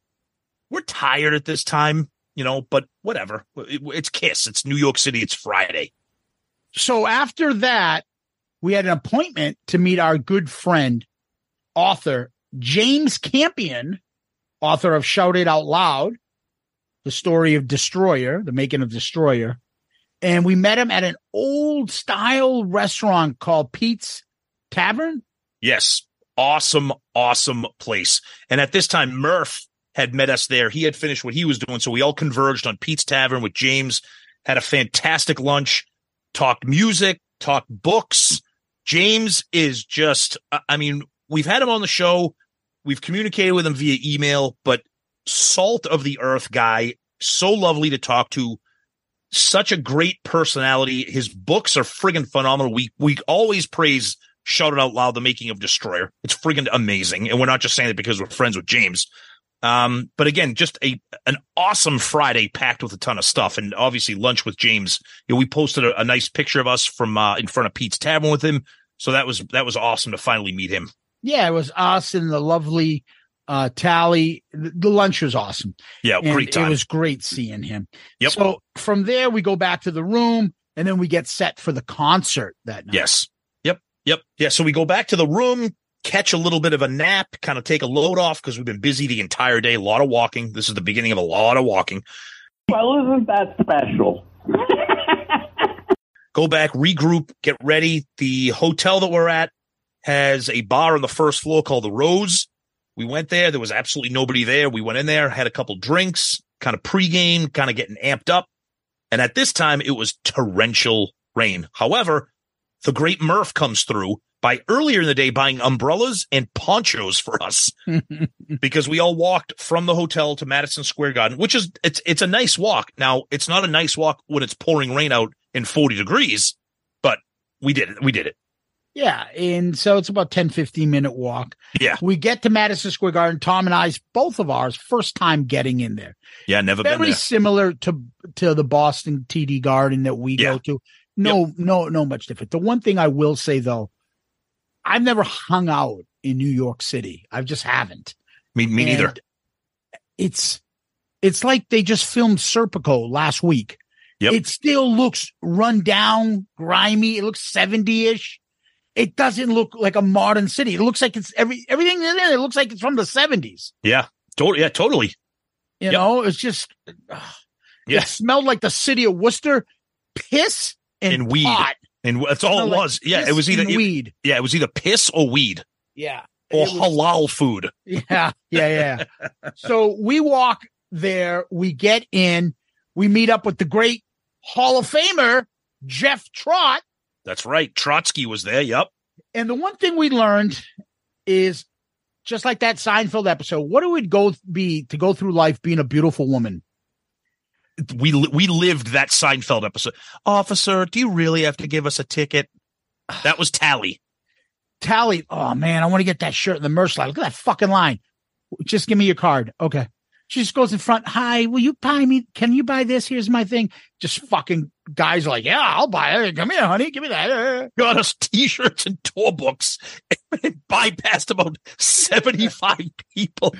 we're tired at this time, you know, but whatever. It- it's Kiss. It's New York City. It's Friday. So after that, we had an appointment to meet our good friend, author James Campion, author of Shout It Out Loud, the story of Destroyer, the making of Destroyer. And we met him at an old style restaurant called Pete's Tavern. Yes. Awesome, awesome place. And at this time, Murph had met us there. He had finished what he was doing. So we all converged on Pete's Tavern with James, had a fantastic lunch, talked music, talked books. James is just, I- mean, we've had him on the show. We've communicated with him via email, but salt of the earth guy, so lovely to talk to such a great personality. His books are friggin' phenomenal. We we always praise Shout It Out Loud, The Making of Destroyer. It's friggin' amazing. And we're not just saying it because we're friends with James. Um, but again, just a an awesome Friday packed with a ton of stuff, and obviously lunch with James. You know, we posted a, a nice picture of us from uh, in front of Pete's Tavern with him, so that was that was awesome to finally meet him. Yeah, it was us and the lovely uh Tally. The, the lunch was awesome. Yeah, And great time. It was great seeing him. Yep. So from there we go back to the room and then we get set for the concert that night. Yes. Yep. Yep. Yeah. So we go back to the room, catch a little bit of a nap, kind of take a load off because we've been busy the entire day. A lot of walking. This is the beginning of a lot of walking. Well, isn't that special? Go back, regroup, get ready. The hotel that we're at has a bar on the first floor called the Rose. We went there. There was absolutely nobody there. We went in there, had a couple drinks, kind of pregame, kind of getting amped up. And at this time, it was torrential rain. However, the great Murph comes through by earlier in the day buying umbrellas and ponchos for us because we all walked from the hotel to Madison Square Garden, which is it's it's a nice walk. Now, it's not a nice walk when it's pouring rain out in 40 degrees, but we did it. We did it. Yeah. And so it's about 10, 15 minute walk. Yeah. We get to Madison Square Garden. Tom and I's, both of ours, first time getting in there. Yeah, never been Very similar to to the Boston TD Garden that we Yeah. go to. No, no, no much different. The one thing I will say though, I've never hung out in New York City. I just haven't. Me, me neither. It's it's like they just filmed Serpico last week. Yep. It still looks run down, grimy. It looks 70-ish. It doesn't look like a modern city. It looks like it's every everything in it. It looks like it's from the 70s. Yeah. Totally. Yeah, totally. You Yep. know, it's just ugh. Yeah. it smelled like the city of Worcester, piss and, And weed. pot. And that's all it Smelled like was. Yeah. It was either, it- weed. yeah, it was either piss or weed Yeah. or was- halal food. Yeah, yeah, yeah. so we walk there, we get in, we meet up with the great Hall of Famer, Jeff Trot. That's right. Trotsky was there. Yep. And the one thing we learned is just like that Seinfeld episode, what it would go be to go through life being a beautiful woman. We we lived that Seinfeld episode. Officer, do you really have to give us a ticket? That was Tally. Tally, oh man, I want to get that shirt in the merch line. Look at that fucking line. Just give me your card. Okay. She just goes in front. Hi, will you buy me? Can you buy this? Here's my thing. Just fucking guys are like, yeah, I'll buy it. Come here, honey. Give me that. Got us t-shirts and tour books and bypassed about 75 people.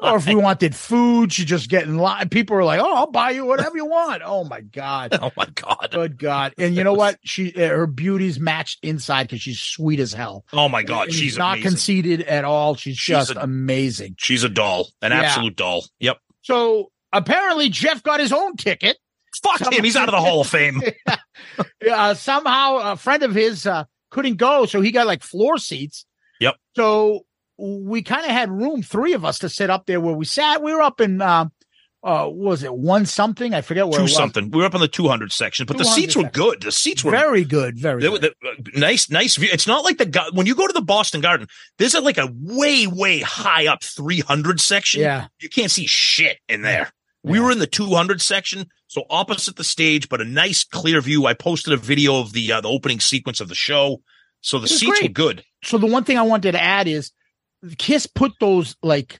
Or if we wanted food, she just get in line. People are like, oh, I'll buy you whatever you want. Oh my God. Oh my God. Good God. And you know what? She, uh, her beauty's matched inside because she's sweet as hell. Oh my God. And She's not amazing. conceited at all. She's, She's just a- amazing. She's a doll, an Yeah. absolute doll. Yep. So apparently Jeff got his own ticket. Fuck him. He's out of the Hall of Fame. uh, somehow a friend of his uh, couldn't go, so he got like floor seats. Yep. So we kind of had room, three of us, to sit up there where we sat. We were up in, uh, uh, was it one something? I forget where Two it was. something. We were up in the 200 section, but the 200 seats were section. good. The seats were Very good, very They good. were the, uh, nice, nice view. It's not like the when you go to the Boston Garden. There's a, like a way, way high up 300 section. yeah, you can't see shit in there. We were in the 200 section, so opposite the stage, but a nice clear view. I posted a video of the uh, the opening sequence of the show, so the seats great. were good. so the one thing I wanted to add is Kiss put those like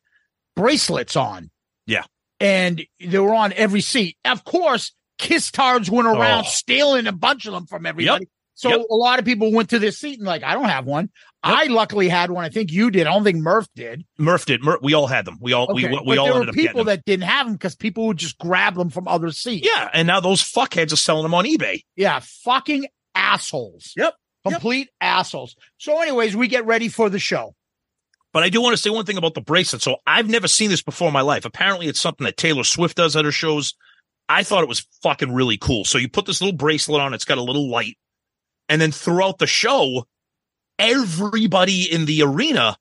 bracelets on. Yeah. And they were on every seat. Of course, Kiss tards went around Oh. stealing a bunch of them from everybody. So Yep. a lot of people went to this seat and like, I don't have one. I luckily had one. I think you did. I don't think Murph did. Murph did. Murph, we all had them. We all we Okay, we but all there ended were up getting people that didn't have them because people would just grab them from other seats. yeah, and now those fuckheads are selling them on eBay. Yeah. Fucking assholes. Yep. Yep. Complete assholes. So anyways, we get ready for the show. But I do want to say one thing about the bracelet. So I've never seen this before in my life. Apparently, it's something that Taylor Swift does at her shows. I thought it was fucking really cool. So you put this little bracelet on, it's got a little light. And then throughout the show, everybody in the arena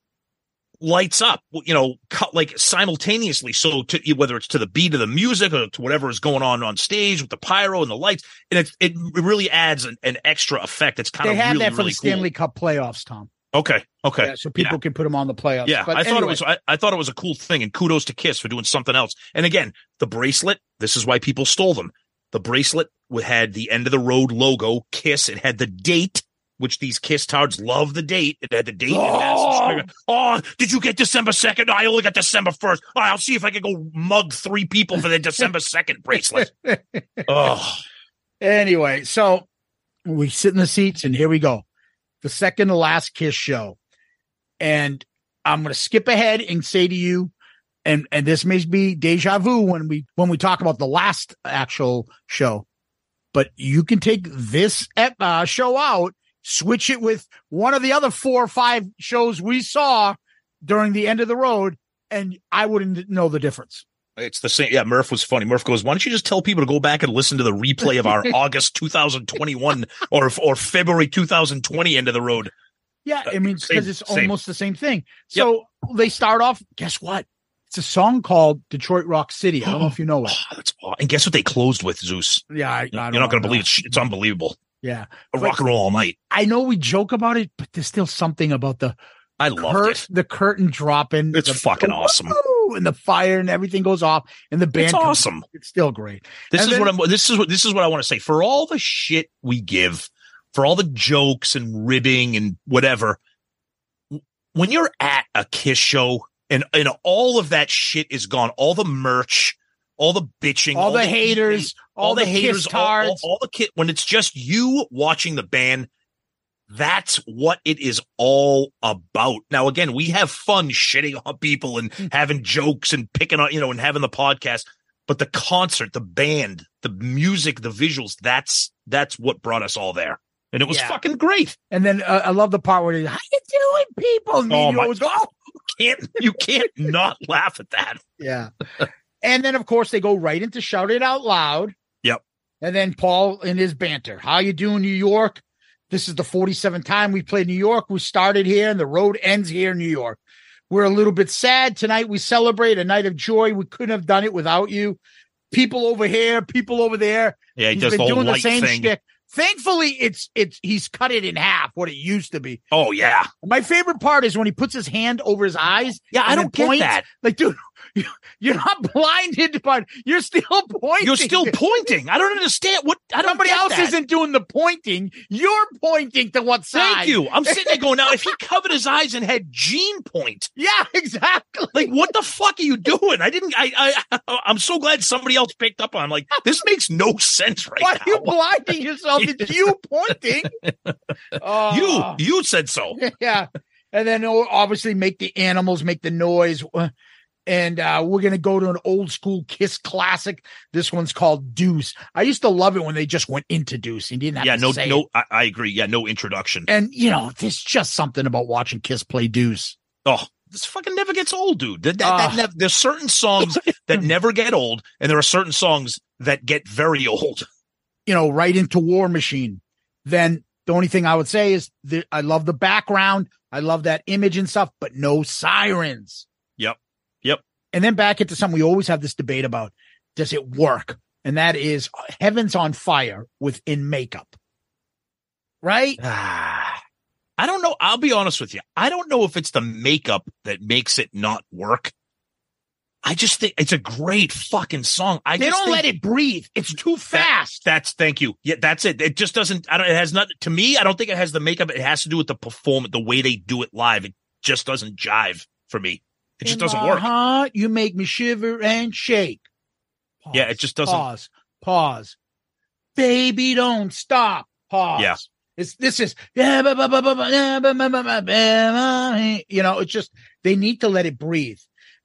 lights up, you know, cut like simultaneously. So to, whether it's to the beat of the music or to whatever is going on on stage with the pyro and the lights, and it, it really adds an, an extra effect. It's kind They of had really, that for really the Stanley cool. Cup playoffs, Tom. Okay. Okay. Yeah, so people can put them on the playoffs. Yeah, But I thought it was. I, I thought it was a cool thing, and kudos to Kiss for doing something else. And again, the bracelet. This is why people stole them. The bracelet had the end of the road logo, Kiss. It had the date which these kiss tards love the date. It had the date. in oh! oh, did you get December 2nd? I only got December 1st. Oh, I'll see if I can go mug three people for the December 2nd bracelet. Oh, Anyway, so we sit in the seats and here we go. The second to last kiss show. And I'm going to skip ahead and say to you, and, and this may be deja vu when we, when we talk about the last actual show, but you can take this uh, show out, switch it with one of the other four or five shows we saw during the end of the road, and I wouldn't know the difference. it's the same. Yeah, Murph was funny. Murph goes, "Why don't you just tell people to go back and listen to the replay of our August 2021 or or February 2020 end of the road?" Yeah, I mean, Uh, because it's same. almost the same thing. So they start off. Guess what? It's a song called Detroit Rock City. I don't know if you know it. Oh, and guess what they closed with Zeus. Yeah, I, I You're don't going to believe it. It's, unbelievable. Yeah, A rock and roll all night. I know we joke about it, but there's still something about the I love cur- it. the curtain dropping. It's the, fucking awesome. Woo! and the fire and everything goes off, and the band. It's comes- awesome. It's still great. This And is then- what I'm. This is what this is what I want to say. For all the shit we give, for all the jokes and ribbing and whatever, when you're at a Kiss show and and all of that shit is gone, all the merch, all the bitching, all, the, haters, all, the, haters, kiss all, all, all the kid. When it's just you watching the band, that's what it is all about. Now, again, we have fun shitting on people and Hmm. having jokes and picking on, you know, and having the podcast. But the concert, the band, the music, the visuals, that's that's what brought us all there. And it was Yeah. fucking great. And then uh, I love the part where he's, "How you doing, people?" And Oh my- always go, "Oh, Can't you can't not laugh at that. Yeah. and then of course they go right into shout it out loud. Yep. And then Paul in his banter. How you doing, New York? This is the 47th time we played New York. We started here and the road ends here in New York. We're a little bit sad. Tonight we celebrate a night of joy. We couldn't have done it without you. People over here, people over there. Yeah, he does been the whole doing the same thing. shtick. Thankfully, it's it's he's cut it in half what it used to be. Oh yeah. My favorite part is when he puts his hand over his eyes. Yeah, I don't get points. that. Like, dude, you're not blinded, but you're still pointing. You're still pointing. I don't understand what I don't Somebody else isn't doing the pointing. You're pointing to what side. Thank you. I'm sitting there going, now if he covered his eyes and had Gene point, Yeah, exactly. like what the fuck are you doing? I didn't. I. I. I'm so glad somebody else picked up on. Like, this makes no sense right Why now. are you blinding yourself? It's you pointing. Oh. you ah. you said so. yeah. And then oh, obviously make the animals make the noise. Uh, And uh, we're going to go to an old school Kiss classic. This one's called Deuce. I used to love it when they just went into Deuce and didn't have Yeah. to No. No. I, I agree. Yeah. No introduction. And, you know, there's just something about watching Kiss play Deuce. Oh, this fucking never gets old, dude. That, that, that Ah. nev- there's certain songs that never get old, and there are certain songs that get very old. you know, right into War Machine, then the only thing I would say is that I love the background. I love that image and stuff, but no sirens. And then back into something we always have this debate about. Does it work? And that is Heaven's on Fire within makeup. Right? Ah, I don't know. I'll be honest with you. I don't know if it's the makeup that makes it not work. I just think it's a great fucking song. I they just don't let it breathe. It's too fast. That's thank you. Yeah, that's it. It just doesn't. I don't. It has not. To me, I don't think it has the makeup. It has to do with the performance, the way they do it live. It just doesn't jive for me. It just In doesn't work. Heart, you make me shiver and shake. Pause, Yeah, it just doesn't- Pause. Pause. Baby, don't stop. Pause. Yeah. It's this is you know, it's just they need to let it breathe.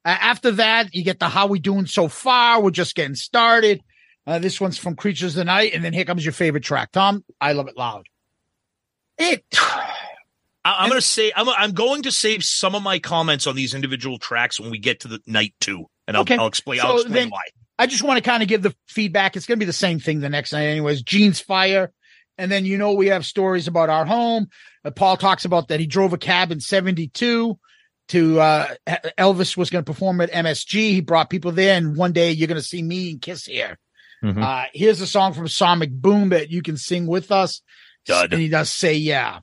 Uh, after that, you get the how we doing so far. We're just getting started. Uh, this one's from Creatures of the Night, and then here comes your favorite track, Tom. I love it loud. It. I, I'm going to say I'm, I'm going to save some of my comments on these individual tracks when we get to the night two, and I'll, Okay. I'll explain. So I'll explain then- why. I just want to kind of give the feedback. It's going to be the same thing the next night, anyways. Gene's fire. And then, you know, we have stories about our home. Uh, Paul talks about that he drove a cab in 72 to, uh, Elvis was going to perform at MSG. He brought people there. And one day you're going to see me and Kiss here. Mhm. Uh, here's a song from Sonic Boom that you can sing with us. Dud. And he does say, yeah.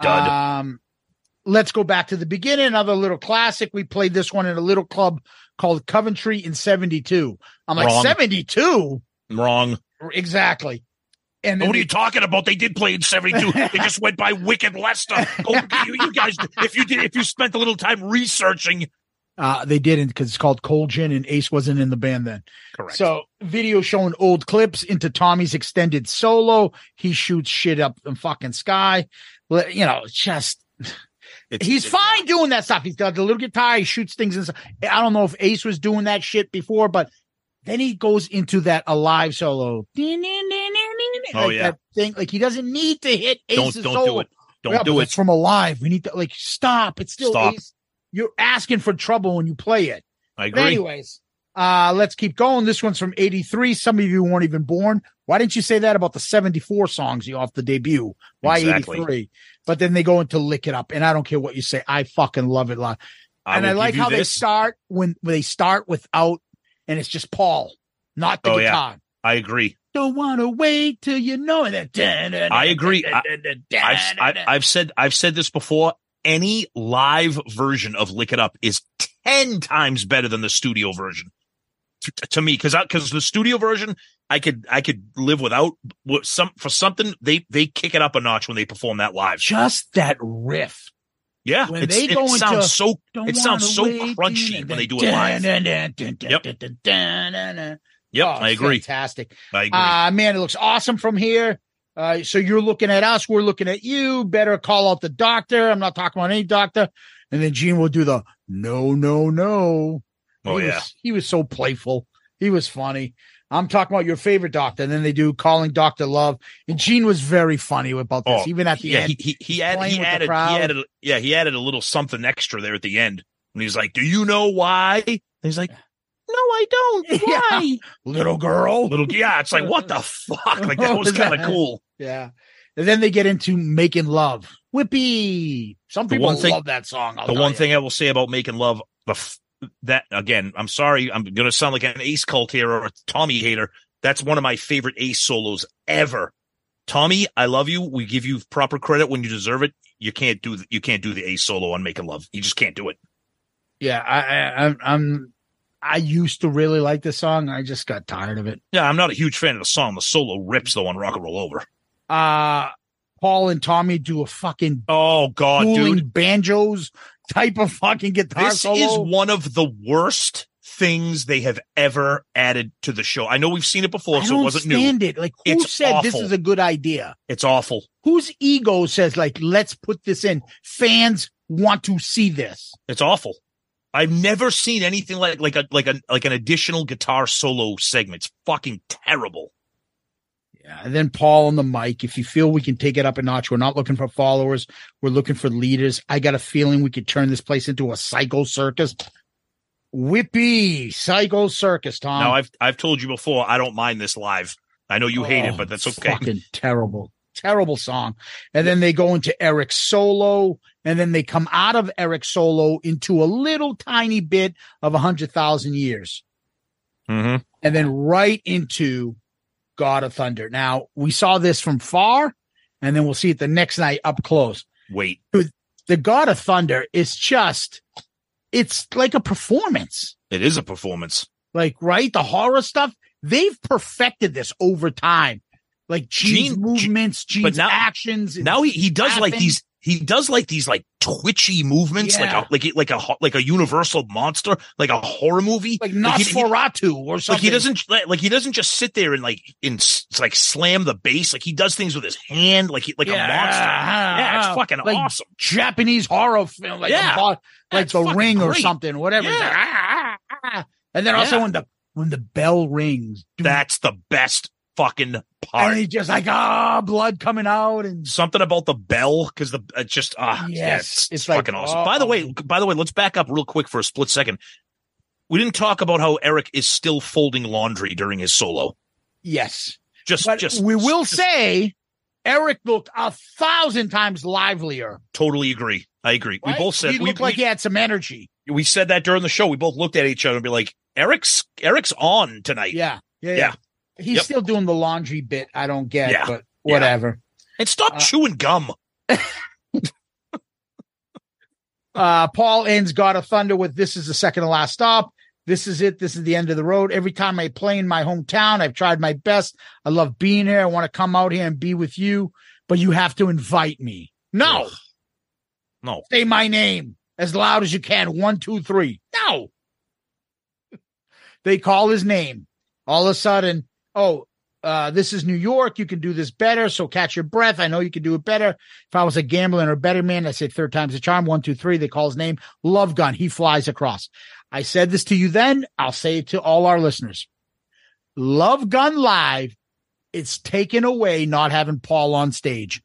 Dud. Um, let's go back to the beginning. Another little classic. We played this one in a little club called Coventry in 72. I'm like, Wrong. 72? Wrong. Exactly. And what are you talking about? They did play in '72. they just went by Wicked Lester. Go, you, you guys, if you did, if you spent a little time researching, Uh, they didn't because it's called Cold Gin and Ace wasn't in the band then. correct. So video showing old clips into Tommy's extended solo. He shoots shit up the fucking sky. Well, You know, it's just It's- he's it- fine doing that stuff. He's got the little guitar. He shoots things. In, I don't know if Ace was doing that shit before, but then he goes into that alive solo. Oh, Like yeah. that thing. Like he doesn't need to hit Don't Ace's don't solo. do it. Don't Yeah, do it. It's from alive. We need to like stop. It's still Stop. Ace. You're asking for trouble when you play it. I But agree. anyways, uh, let's keep going. This one's from 83. Some of you weren't even born. Why didn't you say that about the 74 songs you off the debut? Why Exactly. 83? But then they go into lick it up. And I don't care what you say. I fucking love it. I and I like how they start when, when they start without, and it's just Paul, not the Oh, yeah. guitar. I agree. Don't want to wait till you know it. I agree. I- I've, I, I've said I've said this before. Any live version of "Lick It Up" is ten times better than the studio version to, to me because because the studio version I could I could live without some for something they they kick it up a notch when they perform that live. just that riff. Yeah, When they it go into- sounds so it sounds so crunchy when they do it live. Yep. Yep, I agree. Fantastic. I agree. Uh, man, it looks awesome from here. Uh, so you're looking at us, we're looking at you. Better call out the doctor. I'm not talking about any doctor. And then Gene will do the no, no, no. Oh he yeah, was, he was so playful. He was funny. I'm talking about your favorite doctor. And then they do calling Doctor Love. And Gene was very funny about this, Oh, even at the yeah. end. He he he, add, he added he added yeah he added a little something extra there at the end when he's like, "Do you know why?" And he's like, "No, I don't. Yeah. Why?" Little girl. Little yeah, it's like what the fuck? Like that oh, was was kind of cool. Yeah. And then they get into making love. Whippy. Some people one thing- love that song. I'll the one you. thing I will say about making love, the f- that again, I'm sorry, I'm gonna sound like an Ace cult here or a Tommy hater. That's one of my favorite Ace solos ever. Tommy, I love you. We give you proper credit when you deserve it. You can't do you can't do the Ace solo on making love. You just can't do it. Yeah, I, I, I'm, I'm, I used to really like this song. I just got tired of it. Yeah, I'm not a huge fan of the song. The solo rips though on Rock and Roll Over. Uh, Paul and Tommy do a fucking Oh God, dude, banjos type of fucking guitar this solo. is one of the worst things they have ever added to the show. I know we've seen it before, I so it wasn't new. stand it. Like who It's said this is a good idea? It's awful. Whose ego says like let's put this in? Fans want to see this. It's awful. I've never seen anything like like a like a like an additional guitar solo segment. It's fucking terrible. Yeah, and then Paul on the mic. If you feel we can take it up a notch, we're not looking for followers. We're looking for leaders. I got a feeling we could turn this place into a psycho circus. Whippy psycho circus, Tom. now I've I've told you before, I don't mind this live. I know you hate it, but that's okay. Fucking terrible, terrible song. And then they go into Eric's solo, and then they come out of Eric's solo into a little tiny bit of a hundred thousand years, Mm-hmm. and then right into God of Thunder. Now we saw this from far, and then we'll see it the next night up close. Wait, The God of Thunder is just, it's like a performance. it is a performance. Like, right? The horror stuff, they've perfected this over time. Like Gene's Gene- movements, Gene's now- actions. Now he, he does like Laughing. these he does like these like twitchy movements, Yeah. like a like like a like a universal monster, like a horror movie. like Like, he- Nosferatu or something. like he doesn't like, he doesn't just sit there and like in like slam the bass. Like he does things with his hand, like he, like a monster. Yeah, it's fucking like awesome. Japanese horror film, like Yeah. a bo- like The Ring or something, whatever. Yeah. like, ah, ah, ah. And then also Yeah. when the when the bell rings, dude, That's the best fucking and part. he's just like ah, blood coming out, and Something about the bell because the it's just ah yeah, Yes, it's, it's it's like, fucking awesome. By the way, by the way, let's back up real quick for a split second. We didn't talk about how Eric is still folding laundry during his solo. yes, Just but just we will just say Eric looked a thousand times livelier. totally agree. I agree. right? We both said he we, looked like we, he had some energy. we said that during the show. We both looked at each other and be like, Eric's Eric's on tonight. Yeah, yeah, yeah. Yeah. He's Yep. still doing the laundry bit. I don't get, Yeah. but Yeah. whatever. And stop Uh, chewing gum. Uh, Paul ends God of Thunder with "This is the second to last stop." This is it. This is the end of the road. Every time I play in my hometown, I've tried my best. I love being here. I want to come out here and be with you, but you have to invite me. No, Ugh. No. say my name as loud as you can. One, two, three. No. they call his name. All of a sudden, oh, uh, this is New York. You can do this better. So catch your breath. I know you can do it better. If I was a gambler or a better man, I say third time's a charm. One, two, three. They call his name. Love gun. He flies across. I said this to you then. I'll say it to all our listeners. Love Gun Live. It's taken away not having Paul on stage.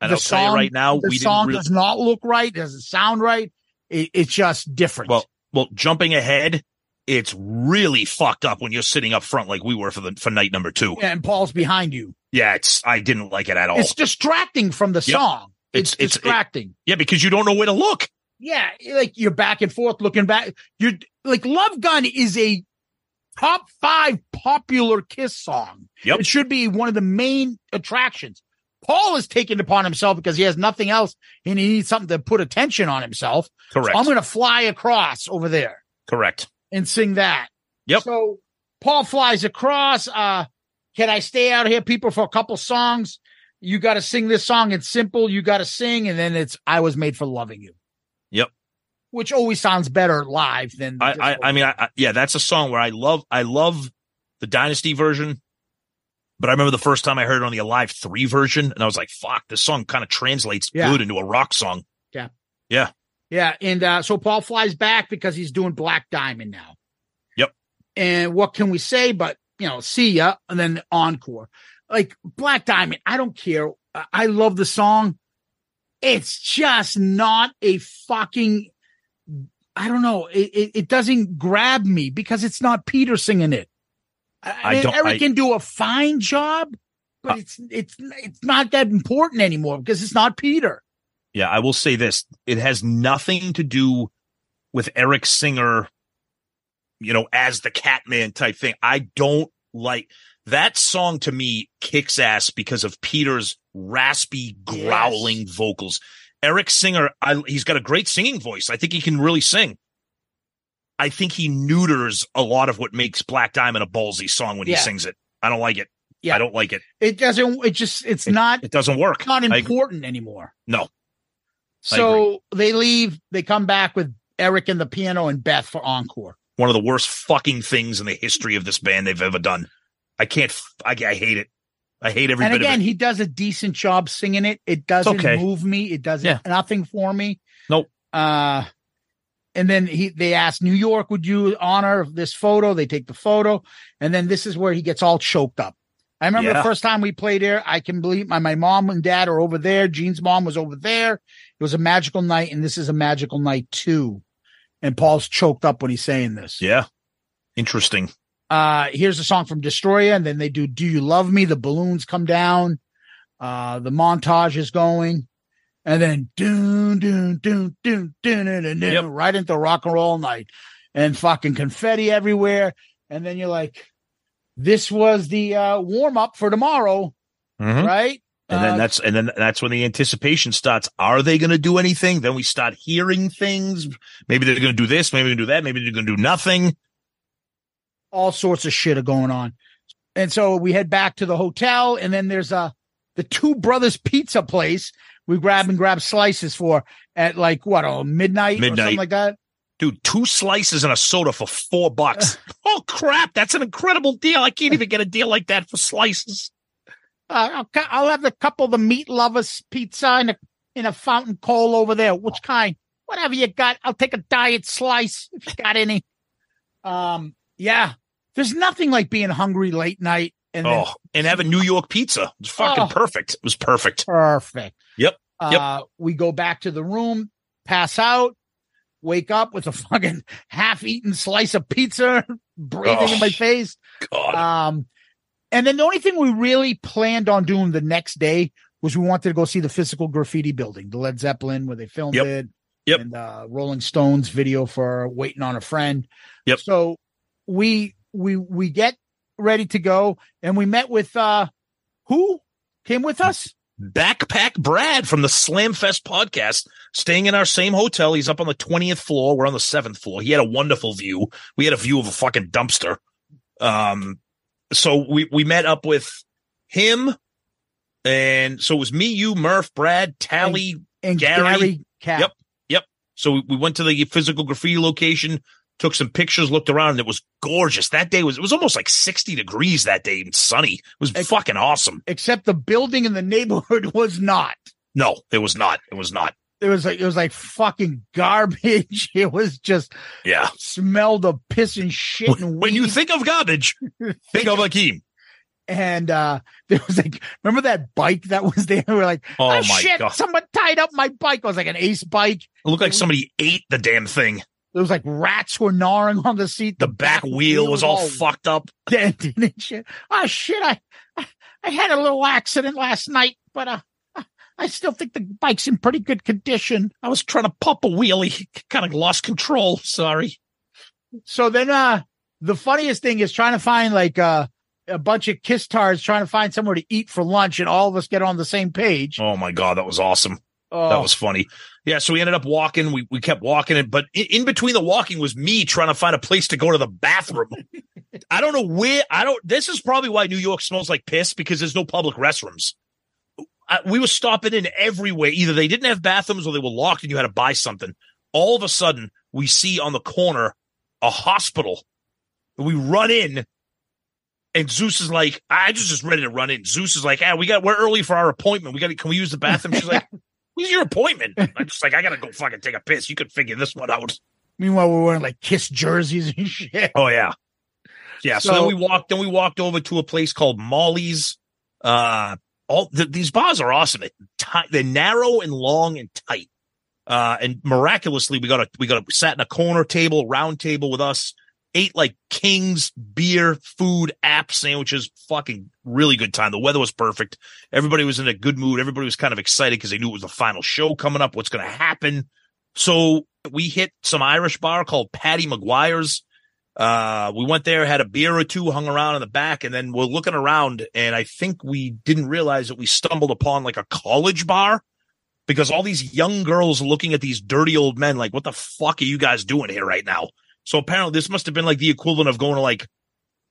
And The I'll tell you song- right now, the we song really, does not look right. Doesn't sound right. It, it's just different. well, well, jumping ahead, it's really fucked up when you're sitting up front like we were for the for night number two. Yeah, and Paul's behind you. Yeah, it's I didn't like it at all. It's distracting from the Yep. song. It's, It's- it's- it- distracting. yeah, because you don't know where to look. yeah, like you're back and forth looking back. You're like Love Gun is a top five popular Kiss song. Yep. It should be one of the main attractions. Paul is taking it upon himself because he has nothing else and he needs something to put attention on himself. Correct. I'm going to fly across over there Correct. And sing that. Yep. So Paul flies across. Uh, can I stay out here, people, for a couple songs? You got to sing this song. It's simple. You got to sing, and then it's "I was made for loving you." Yep. Which always sounds better live than. I, I, I mean, I, I, yeah, that's a song where I love, I love the Dynasty version, but I remember the first time I heard it on the Alive Three version, and I was like, "Fuck, this song kind of translates Yeah. good into a rock song." Yeah. Yeah, and uh, so Paul flies back because he's doing Black Diamond now. Yep. And what can we say? But you know, see ya, and then encore. Like Black Diamond, I don't care. I- I love the song. It's just not a fucking. I don't know. It, it, it doesn't grab me because it's not Peter singing it. I, I don't- Eric I- can do a fine job, but Uh, it's it's it's not that important anymore because it's not Peter. Yeah, I will say this: it has nothing to do with Eric Singer, you know, as the Catman type thing. I don't like that song. To me, kicks ass because of Peter's raspy, growling vocals. Eric Singer, I, he's got a great singing voice. I think he can really sing. I think he neuters a lot of what makes Black Diamond a ballsy song when Yeah. he sings it. I don't like it. Yeah. I don't like it. It doesn't. It just. It's not. It doesn't work. not I- important anymore. no. So they leave. They come back with Eric and the piano and Beth for encore. one of the worst fucking things in the history of this band they've ever done. I can't. I, I hate it. I hate every and bit again, of it. he does a decent job singing it. It doesn't okay. move me. It does Yeah. nothing for me. Nope. Uh, and then he they ask New York, would you honor this photo? They take the photo, and then this is where he gets all choked up. I remember the first time we played here. I can believe my my mom and dad are over there. Jean's mom was over there. It was a magical night, and this is a magical night too. And Paul's choked up when he's saying this. Yeah, interesting. Uh, here's a song from Destroyer, and then they do "Do You Love Me?" The balloons come down. Uh, the montage is going, and then doon doon doon doon doon doon, doon, Yep. right into rock and roll night, and fucking confetti everywhere. And then you're like, "This was the uh, warm up for tomorrow, Mhm. right?" And then Uh, that's and then that's when the anticipation starts. Are they going to do anything? Then we start hearing things. Maybe they're going to do this. Maybe they're going to do that. Maybe they're going to do nothing. all sorts of shit are going on. And so we head back to the hotel, and then there's a the two brothers pizza place we grab and grab slices for at like what oh midnight, or Midnight. something like that. Dude, two slices and a soda for four bucks. oh crap! That's an incredible deal. I can't even get a deal like that for slices. Uh, I'll, I'll have a couple of the meat lovers pizza in a in a fountain coal over there. Which kind? Whatever you got. I'll take a diet slice if you got any. Um, yeah. There's nothing like being hungry late night and then Oh, and having New York pizza. It's fucking Oh. perfect. It was perfect. Perfect. Yep. Yep. Uh, we go back to the room, pass out, wake up with a fucking half-eaten slice of pizza breathing in my Oh. face. God. Um, and then the only thing we really planned on doing the next day was we wanted to go see the physical graffiti building, the Led Zeppelin, where they filmed Yep. it. Yep. And uh, Rolling Stones video for Waiting on a Friend. Yep. So we we we get ready to go, and we met with uh who came with us? Backpack Brad from the Slamfest podcast, staying in our same hotel. He's up on the 20th floor. We're on the seventh floor. He had a wonderful view. We had a view of a fucking dumpster. Um, so we, we met up with him. And so it was me, you, Murph, Brad, Tally, and Gary. Gary, Cap. Yep. Yep. So we, we went to the physical graffiti location, took some pictures, looked around, and it was gorgeous. That day was, it was almost like 60 degrees that day and sunny. It was fucking awesome. Except the building in the neighborhood was not. No, it was not. It was not. It was like it was like fucking garbage. It was just Yeah. smelled of piss and shit. And When you think of garbage, think of Akeem. and uh there was like remember that bike that was there? We're like, Oh oh, my shit, God. someone tied up my bike. It was like an ace bike. It looked like somebody ate the damn thing. There was like rats were gnawing on the seat. The back wheel was all fucked up. dented and shit. Oh shit! I, I I had a little accident last night, but uh, I- I still think the bike's in pretty good condition. I was trying to pop a wheelie, kind of lost control. Sorry. So then, uh, the funniest thing is trying to find like uh, a bunch of kiss tards trying to find somewhere to eat for lunch, and all of us get on the same page. Oh my god, that was awesome. Oh, That was funny. Yeah, so we ended up walking. We we kept walking, it, but in, in between the walking was me trying to find a place to go to the bathroom. I don't know where. I don't. This is probably why New York smells like piss because there's no public restrooms. I, we were stopping in everywhere. Either they didn't have bathrooms or they were locked, and you had to buy something. All of a sudden, we see on the corner a hospital. We run in, and Zeus is like, "I just just ready to run in." Zeus is like, "Ah, we got we're early for our appointment. We got to can we use the bathroom?" She's like. When's your appointment? I'm just like, I gotta go fucking take a piss. You could figure this one out. Meanwhile, we're wearing like kiss jerseys and shit. Oh yeah, yeah. So, So- then we walked. Then we walked over to a place called Molly's. Uh, all th- these bars are awesome. They're, they're narrow and long and tight. Uh, and miraculously, we got a we got a sat in a corner table, round table with us. Ate like kings, beer, food, app sandwiches. Fucking really good time. The weather was perfect. Everybody was in a good mood. Everybody was kind of excited because they knew it was the final show coming up. What's going to happen? So we hit some Irish bar called Patty McGuire's. Uh, we went there, had a beer or two, hung around in the back, and then we're looking around. And I think we didn't realize that we stumbled upon like a college bar because all these young girls looking at these dirty old men, like, what the fuck are you guys doing here right now? So apparently this must have been like the equivalent of going to like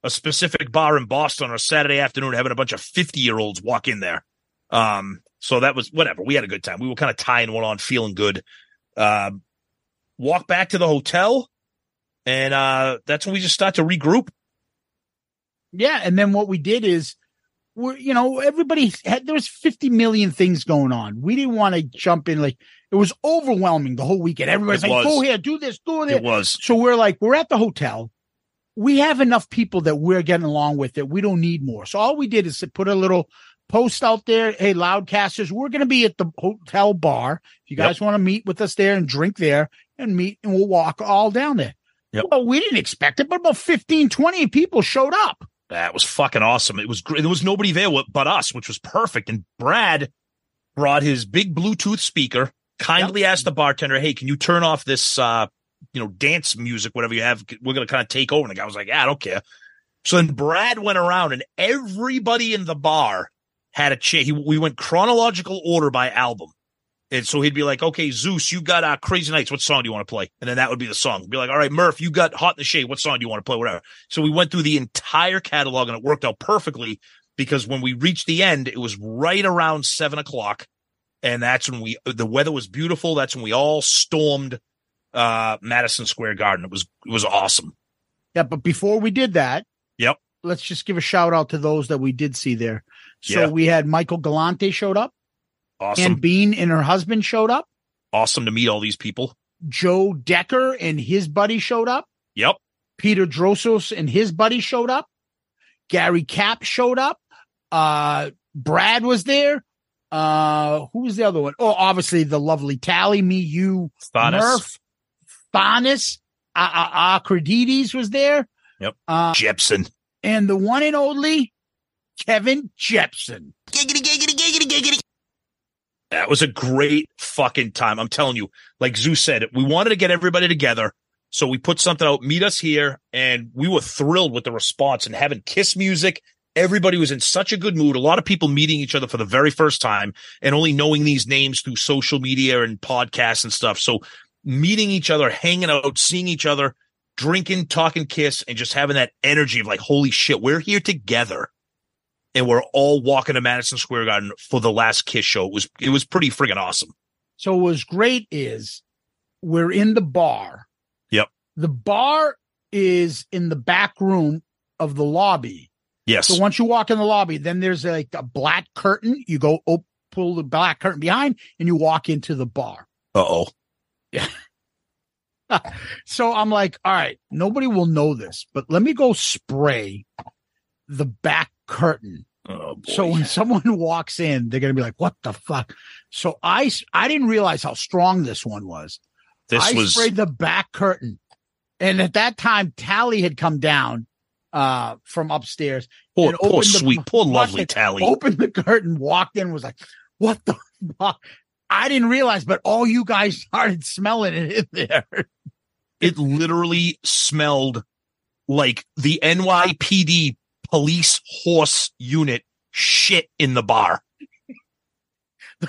a specific bar in Boston on a Saturday afternoon, having a bunch of 50 year olds walk in there. Um, so that was whatever. We had a good time. We were kind of tying one on, feeling good. Um, walk back to the hotel, and uh, that's when we just start to regroup. Yeah, and then what we did is we're you know everybody had there was 50 million things going on. We didn't want to jump in like it was overwhelming the whole weekend. Everybody's It like, was. Oh, "Go here, do this, do this." It was. So we're like, we're at the hotel. We have enough people that we're getting along with that we don't need more. So all we did is put a little post out there. Hey, loudcasters, we're going to be at the hotel bar. If you guys want to meet with us there and drink there and meet, and we'll walk all down there. Yep. Well, we didn't expect it, but about 15, 20 people showed up. That was fucking awesome. It was great. There was nobody there but us, which was perfect. And Brad brought his big Bluetooth speaker, kindly asked the bartender, Hey, can you turn off this, uh, you know, dance music, whatever you have? We're going to kind of take over. And the guy was like, Yeah, I don't care. So then Brad went around and everybody in the bar had a chair. He, we went chronological order by album. And so he'd be like, okay, Zeus, you got uh, Crazy Nights. What song do you want to play? And then that would be the song. Be like, all right, Murph, you got Hot in the Shade. What song do you want to play? Whatever. So we went through the entire catalog and it worked out perfectly because when we reached the end, it was right around seven o'clock. And that's when we, the weather was beautiful. That's when we all stormed, uh, Madison Square Garden. It was, it was awesome. Yeah, but before we did that, Yep. let's just give a shout out to those that we did see there. So Yeah. we had Michael Galante showed up, Awesome. and Bean and her husband showed up. awesome to meet all these people. Joe Decker and his buddy showed up. Yep. Peter Drosos and his buddy showed up. Gary Cap showed up. Uh, Brad was there. Uh, who was the other one? Oh, obviously the lovely Tally, me, you, Thanos. Murph, Thanis, uh, uh, Acredides was there. Yep. Uh, Jepson. and the one and only Kevin Jepson. That was a great fucking time. I'm telling you, like Zeus said, we wanted to get everybody together. So we put something out, meet us here. And we were thrilled with the response and having kiss music Everybody was in such a good mood. A lot of people meeting each other for the very first time and only knowing these names through social media and podcasts and stuff. So meeting each other, hanging out, seeing each other, drinking, talking, kiss, and just having that energy of like, holy shit, we're here together. And we're all walking to Madison Square Garden for the last kiss show. It was it was pretty friggin' awesome. So what was great is we're in the bar. Yep. The bar is in the back room of the lobby. Yes. So once you walk in the lobby, then there's like a black curtain. You go op- pull the black curtain behind, and you walk into the bar. Uh oh. Yeah. so I'm like, all right, nobody will know this, but let me go spray the back curtain. Oh boy. So when someone walks in, they're gonna be like, "What the fuck?" So I I didn't realize how strong this one was. this I was sprayed the back curtain, and at that time, Tally had come down uh from upstairs, poor, poor the sweet, poor lovely Tally. opened the curtain, walked in, was like, "What the fuck?" I didn't realize, but all you guys started smelling it in there. it literally smelled like the NYPD police horse unit shit in the bar.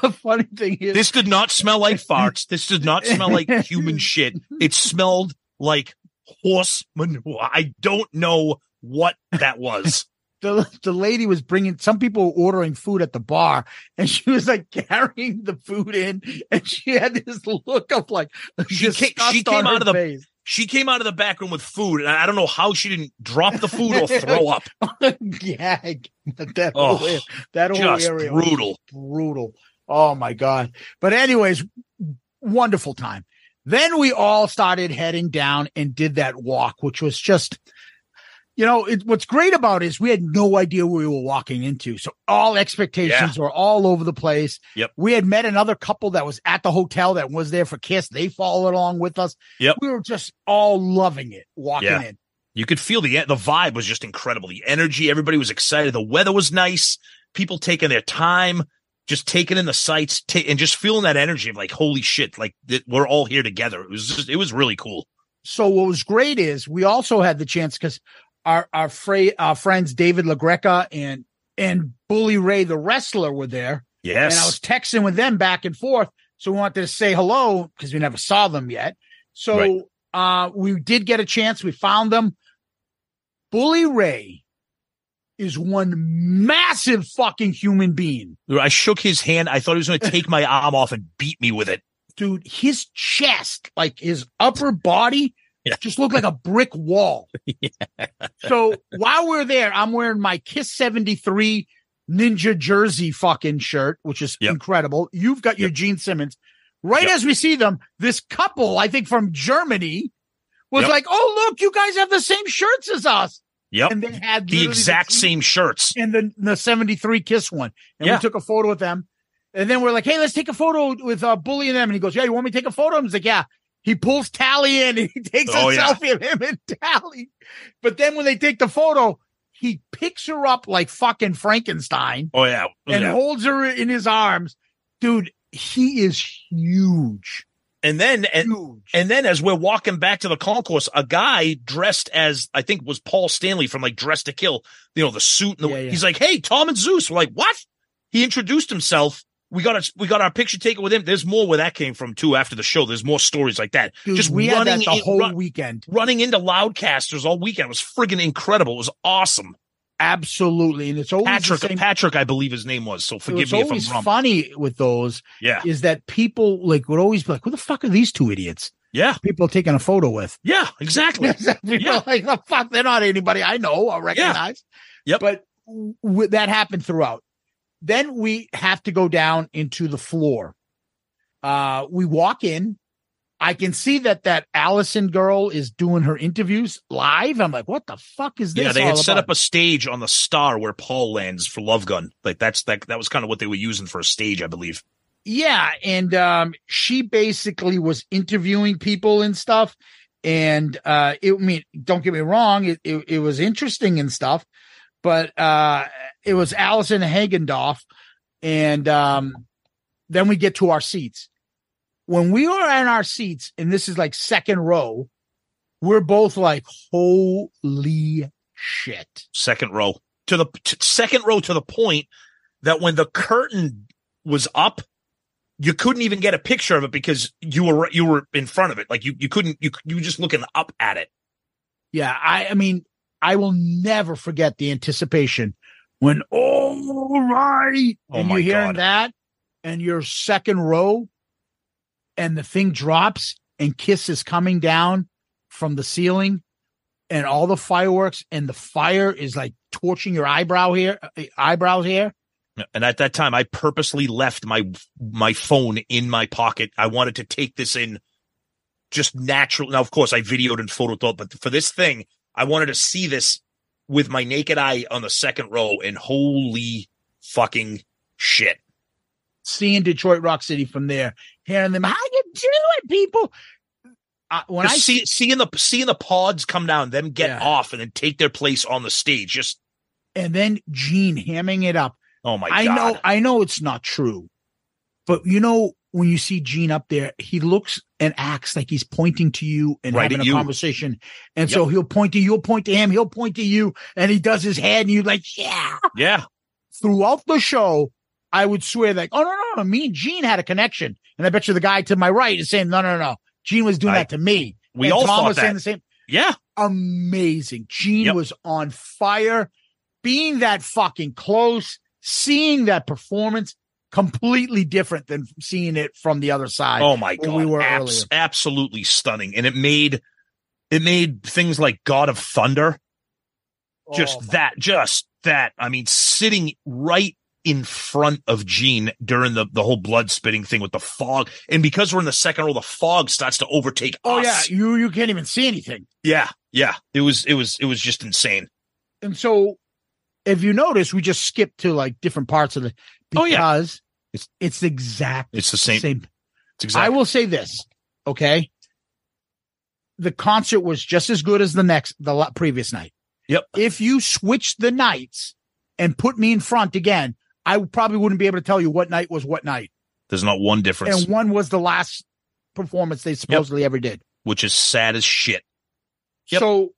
The funny thing is, This did not smell like farts. This did not smell like human shit. It smelled like horse manure. I don't know what that was. the the lady was bringing some people were ordering food at the bar and she was like carrying the food in and she had this look of like She came- she came out of the- face. She came out of the back room with food, and I don't know how she didn't drop the food or throw up. gag that Oh, whole, that whole area brutal. brutal oh my god but anyways wonderful time then we all started heading down and did that walk which was just you know it, what's great about it is we had no idea where we were walking into so all expectations were all over the place Yep. we had met another couple that was at the hotel that was there for kiss they followed along with us Yep. we were just all loving it walking Yeah. in You could feel the the vibe was just incredible. The energy, everybody was excited. The weather was nice. People taking their time, just taking in the sights, ta- and just feeling that energy of like, holy shit, like th- we're all here together. It was just, it was really cool. so what was great is we also had the chance because our our, fra- our friends David LaGreca and and Bully Ray the wrestler were there, Yes. and I was texting with them back and forth. So we wanted to say hello because we never saw them yet. So Right. uh, we did get a chance. We found them. Bully Ray is one massive fucking human being. I shook his hand. I thought he was going to take my arm off and beat me with it. dude, his chest, like his upper body, Yeah. just looked like a brick wall. yeah. So while we're there, I'm wearing my Kiss 73 Ninja Jersey fucking shirt, which is Yep. incredible. You've got your Gene Simmons. Right Yep. as we see them, this couple, I think from Germany, was like, "Oh, look, you guys have the same shirts as us," Yep. and they had the exact same same shirts. And the the 73 kiss one and Yeah. we took a photo with them and then we're like hey let's take a photo with uh bully and them and he goes yeah you want me to take a photo and he's like yeah he pulls tally in and he takes Oh, a yeah. selfie of him and tally but then when they take the photo he picks her up like fucking frankenstein Oh yeah. Oh, and yeah. holds her in his arms dude he is huge And then and huge and then as we're walking back to the concourse, a guy dressed as I think was Paul Stanley from like Dressed to Kill, you know, the suit. And the, Yeah, yeah. He's like, "Hey, Tom and Zeus." We're like, "What?" He introduced himself. We got a, we got our picture taken with him. There's more where that came from too. After the show, there's more stories like that. dude Just we had that running the in- whole run- weekend running into Loudcasters all weekend it was friggin' incredible. It was awesome. absolutely and it's always Patrick, the same Patrick, I believe his name was. So forgive me if I'm wrong. funny with those Yeah, is that people like would always be like, "Who the fuck are these two idiots?" yeah, People taking a photo with. yeah, exactly. people Yeah. like, "The fuck, they're not anybody I know or recognize." Yeah. Yep. But w- that happened throughout. Then we have to go down into the floor. Uh, we walk in. I can see that that Allison girl is doing her interviews live. I'm like, what the fuck is this? Yeah, they had set about? up a stage on the star where Paul lands for Love Gun. Like that's that that was kind of what they were using for a stage, I believe. Yeah, and um, she basically was interviewing people and stuff. And uh, it, I mean, don't get me wrong, it, it, it was interesting and stuff, but uh, it was Allison Hagendorf, and um, then we get to our seats. When we are in our seats, and this is like second row, we're both like, "Holy shit!" Second row. to the t- second row to the point that when the curtain was up, you couldn't even get a picture of it because you were you were in front of it. Like you you couldn't you you were just looking up at it. Yeah, I, I mean, I will never forget the anticipation when all right, Oh and you're hearing God. that, and your second row, and the thing drops, and Kiss is coming down from the ceiling, and all the fireworks, and the fire is like torching your eyebrow here, uh, eyebrows here. And at that time, I purposely left my my phone in my pocket. I wanted to take this in just natural. Now, of course, I videoed and photoed, but for this thing, I wanted to see this with my naked eye on the second row. And holy fucking shit! Seeing Detroit Rock City from there, hearing them, how you doing, people? Uh, when I Just see seeing the seeing the pods come down, them get Yeah. off, and then take their place on the stage. Just and then Gene hamming it up. oh my I god! know, I know it's not true, but you know when you see Gene up there, he looks and acts like he's pointing to you and Right having a you. conversation. And so he'll point to you, you'll point to him, he'll point to you, and he does his head, and you're like, yeah. Yeah, Throughout the show, I would swear like, oh no, no, no, me and Gene had a connection, and I bet you the guy to my right is saying, no, no, no, Gene was doing I- that to me. we And all Tom was that. saying the same yeah. amazing. Gene Yep. was on fire. Being that fucking close, seeing that performance, completely different than seeing it from the other side. Oh my god, we were Abs- absolutely stunning, and it made it made things like God of Thunder just Oh, that, just that. I mean, sitting right in front of Gene during the the whole blood spitting thing with the fog, and because we're in the second row, the fog starts to overtake Oh yeah, you you can't even see anything. yeah, yeah. It was it was it was just insane. And so, if you notice, we just skipped to like different parts of the Oh, yeah. It's- it's the exact It's the same. same. It's exactly. I will say this, okay? The concert was just as good as the next, the previous night. Yep. If you switched the nights and put me in front again, I probably wouldn't be able to tell you what night was what night. There's not one difference, And one was the last performance they supposedly ever did. which is sad as shit. Yep. So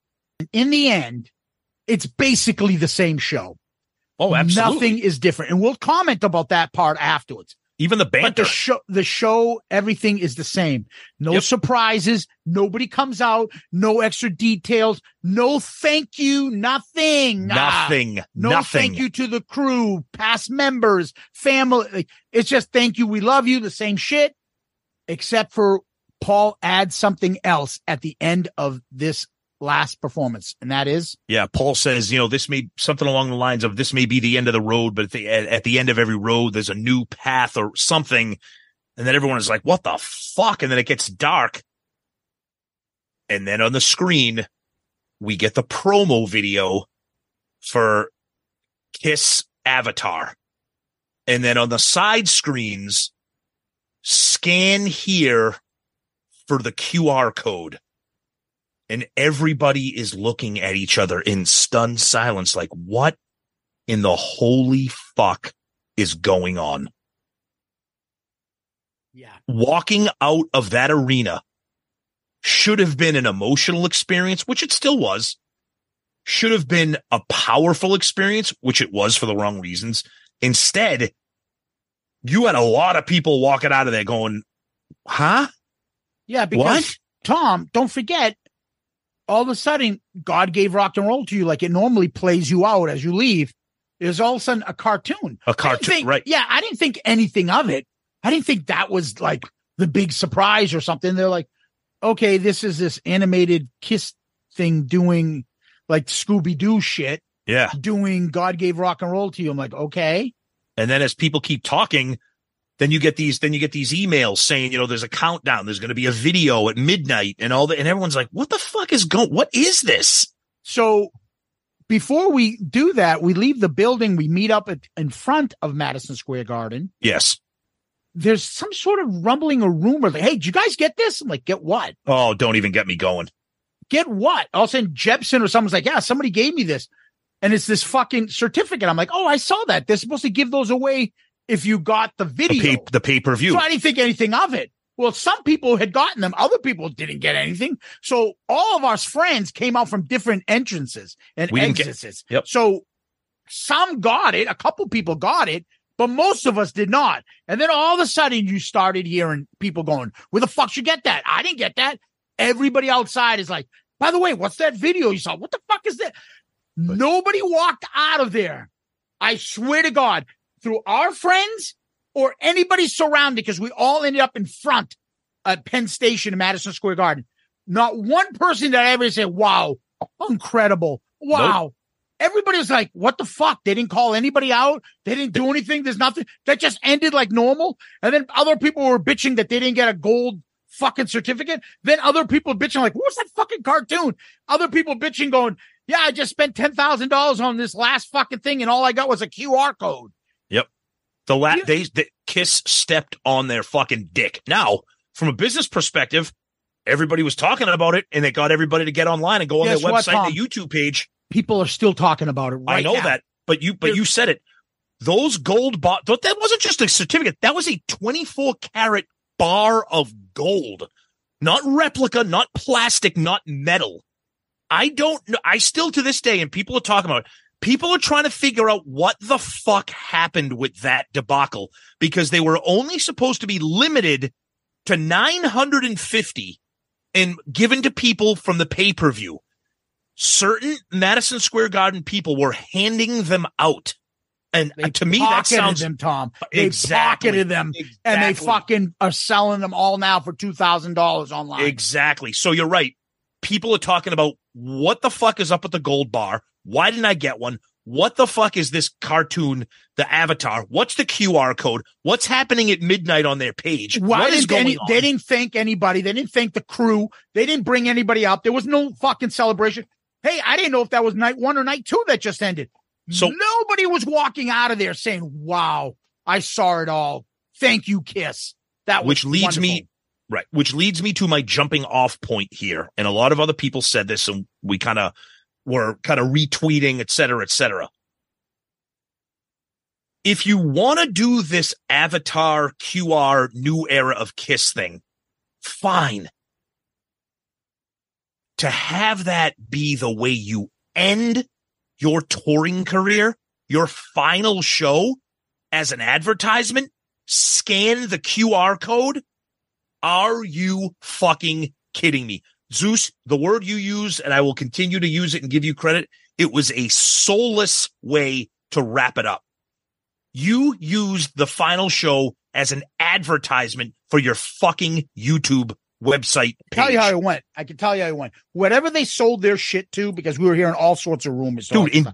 in the end, it's basically the same show. Oh, absolutely. Nothing is different. And we'll comment about that part afterwards. Even the But banter. the show, the show, everything is the same. No Yep. surprises. Nobody comes out. No extra details. No thank you. Nothing. Ah, nothing. no nothing. thank you to the crew, past members, family. It's just thank you. We love you. The same shit, except for Paul adds something else at the end of this last performance, and that is? Yeah, Paul says, you know, this may something along the lines of this may be the end of the road, but at the at, at the end of every road, there's a new path or something, and then everyone is like, "What the fuck?" And then it gets dark, and then on the screen, we get the promo video for Kiss Avatar, and then on the side screens, scan here for the QR code and everybody is looking at each other in stunned silence like what in the holy fuck is going on yeah. walking out of that arena should have been an emotional experience which it still was should have been a powerful experience which it was for the wrong reasons instead you had a lot of people walking out of there going huh Yeah, because What? Tom, don't forget, all of a sudden, God gave rock and roll to you like it normally plays you out as you leave. There's all of a sudden a cartoon. A cartoon think- right Yeah, I didn't think anything of it. I didn't think that was like the big surprise or something. They're like, okay, this is this animated kiss thing doing like Scooby Doo shit, yeah doing God gave rock and roll to you. I'm like, okay. And then as people keep talking, then you get these, then you get these emails saying, you know, there's a countdown, there's going to be a video at midnight and all that. And everyone's like, what the fuck is going, what is this? So before we do that, we leave the building, we meet up at, in front of Madison Square Garden. Yes. There's some sort of rumbling or rumor like, hey, did you guys get this? I'm like, get what? Oh, don't even get me going. Get what? All of a sudden, Jepson or someone's like, yeah, somebody gave me this. And it's this fucking certificate. I'm like, oh, I saw that. They're supposed to give those away if you got the video. the pay per view. So I didn't think anything of it. Well, some people had gotten them. Other people didn't get anything. So all of our friends came out from different entrances and We didn't get- exits. Yep. So some got it, a couple people got it, but most of us did not. And then all of a sudden you started hearing people going, where the fuck you get that? I didn't get that. Everybody outside is like, by the way, what's that video you saw? What the fuck is that? Nobody walked out of there. I swear to God, through our friends or anybody surrounding, because we all ended up in front at Penn Station in Madison Square Garden. Not one person that ever said, wow, incredible. Wow. Everybody was like, what the fuck? They didn't call anybody out. They didn't do anything. There's nothing that just ended like normal. And then other people were bitching that they didn't get a gold fucking certificate. Then other people bitching like, what was that fucking cartoon? Other people bitching going, yeah, I just spent $10,000 on this last fucking thing and all I got was a QR code. The la- they, the Kiss stepped on their fucking dick. Now, from a business perspective, everybody was talking about it and they got everybody to get online and go on Guess their website, their YouTube page. People are still talking about it right I know now. that, but you but you said it. Those gold bar that wasn't just a certificate. That was a 24 karat bar of gold. Not replica, not plastic, not metal. I don't know. I still to this day, and people are talking about it, people are trying to figure out what the fuck happened with that debacle because they were only supposed to be limited to 950 and given to people from the pay per view. Certain Madison Square Garden people were handing them out. And uh, to me, that sounds them, Tom. They Exactly. pocketed them, and they fucking are selling them all now for two thousand dollars online. Exactly. So you're right. People are talking about what the fuck is up with the gold bar? Why didn't I get one? What the fuck is this cartoon, the avatar? What's the QR code? What's happening at midnight on their page? Why what is didn't going any, on? they didn't thank anybody. They didn't thank the crew. They didn't bring anybody out. There was no fucking celebration. Hey, I didn't know if that was night one or night two that just ended. So- nobody was walking out of there saying, "Wow, I saw it all. Thank you, Kiss." That was which leads me wonderful. Right. Which leads me to my jumping off point here. And a lot of other people said this and we kind of were kind of retweeting et cetera et cetera. If you want to do this avatar qr new era of kiss thing fine. To have that be the way you end your touring career your final show as an advertisement scan the QR code? Are you fucking kidding me? Zeus, the word you use, and I will continue to use it and give you credit, it was a soulless way to wrap it up. You used the final show as an advertisement for your fucking YouTube website page. tell you how it went. I can tell you how it went. Whatever they sold their shit to, because we were hearing all sorts of rumors. Dude, in-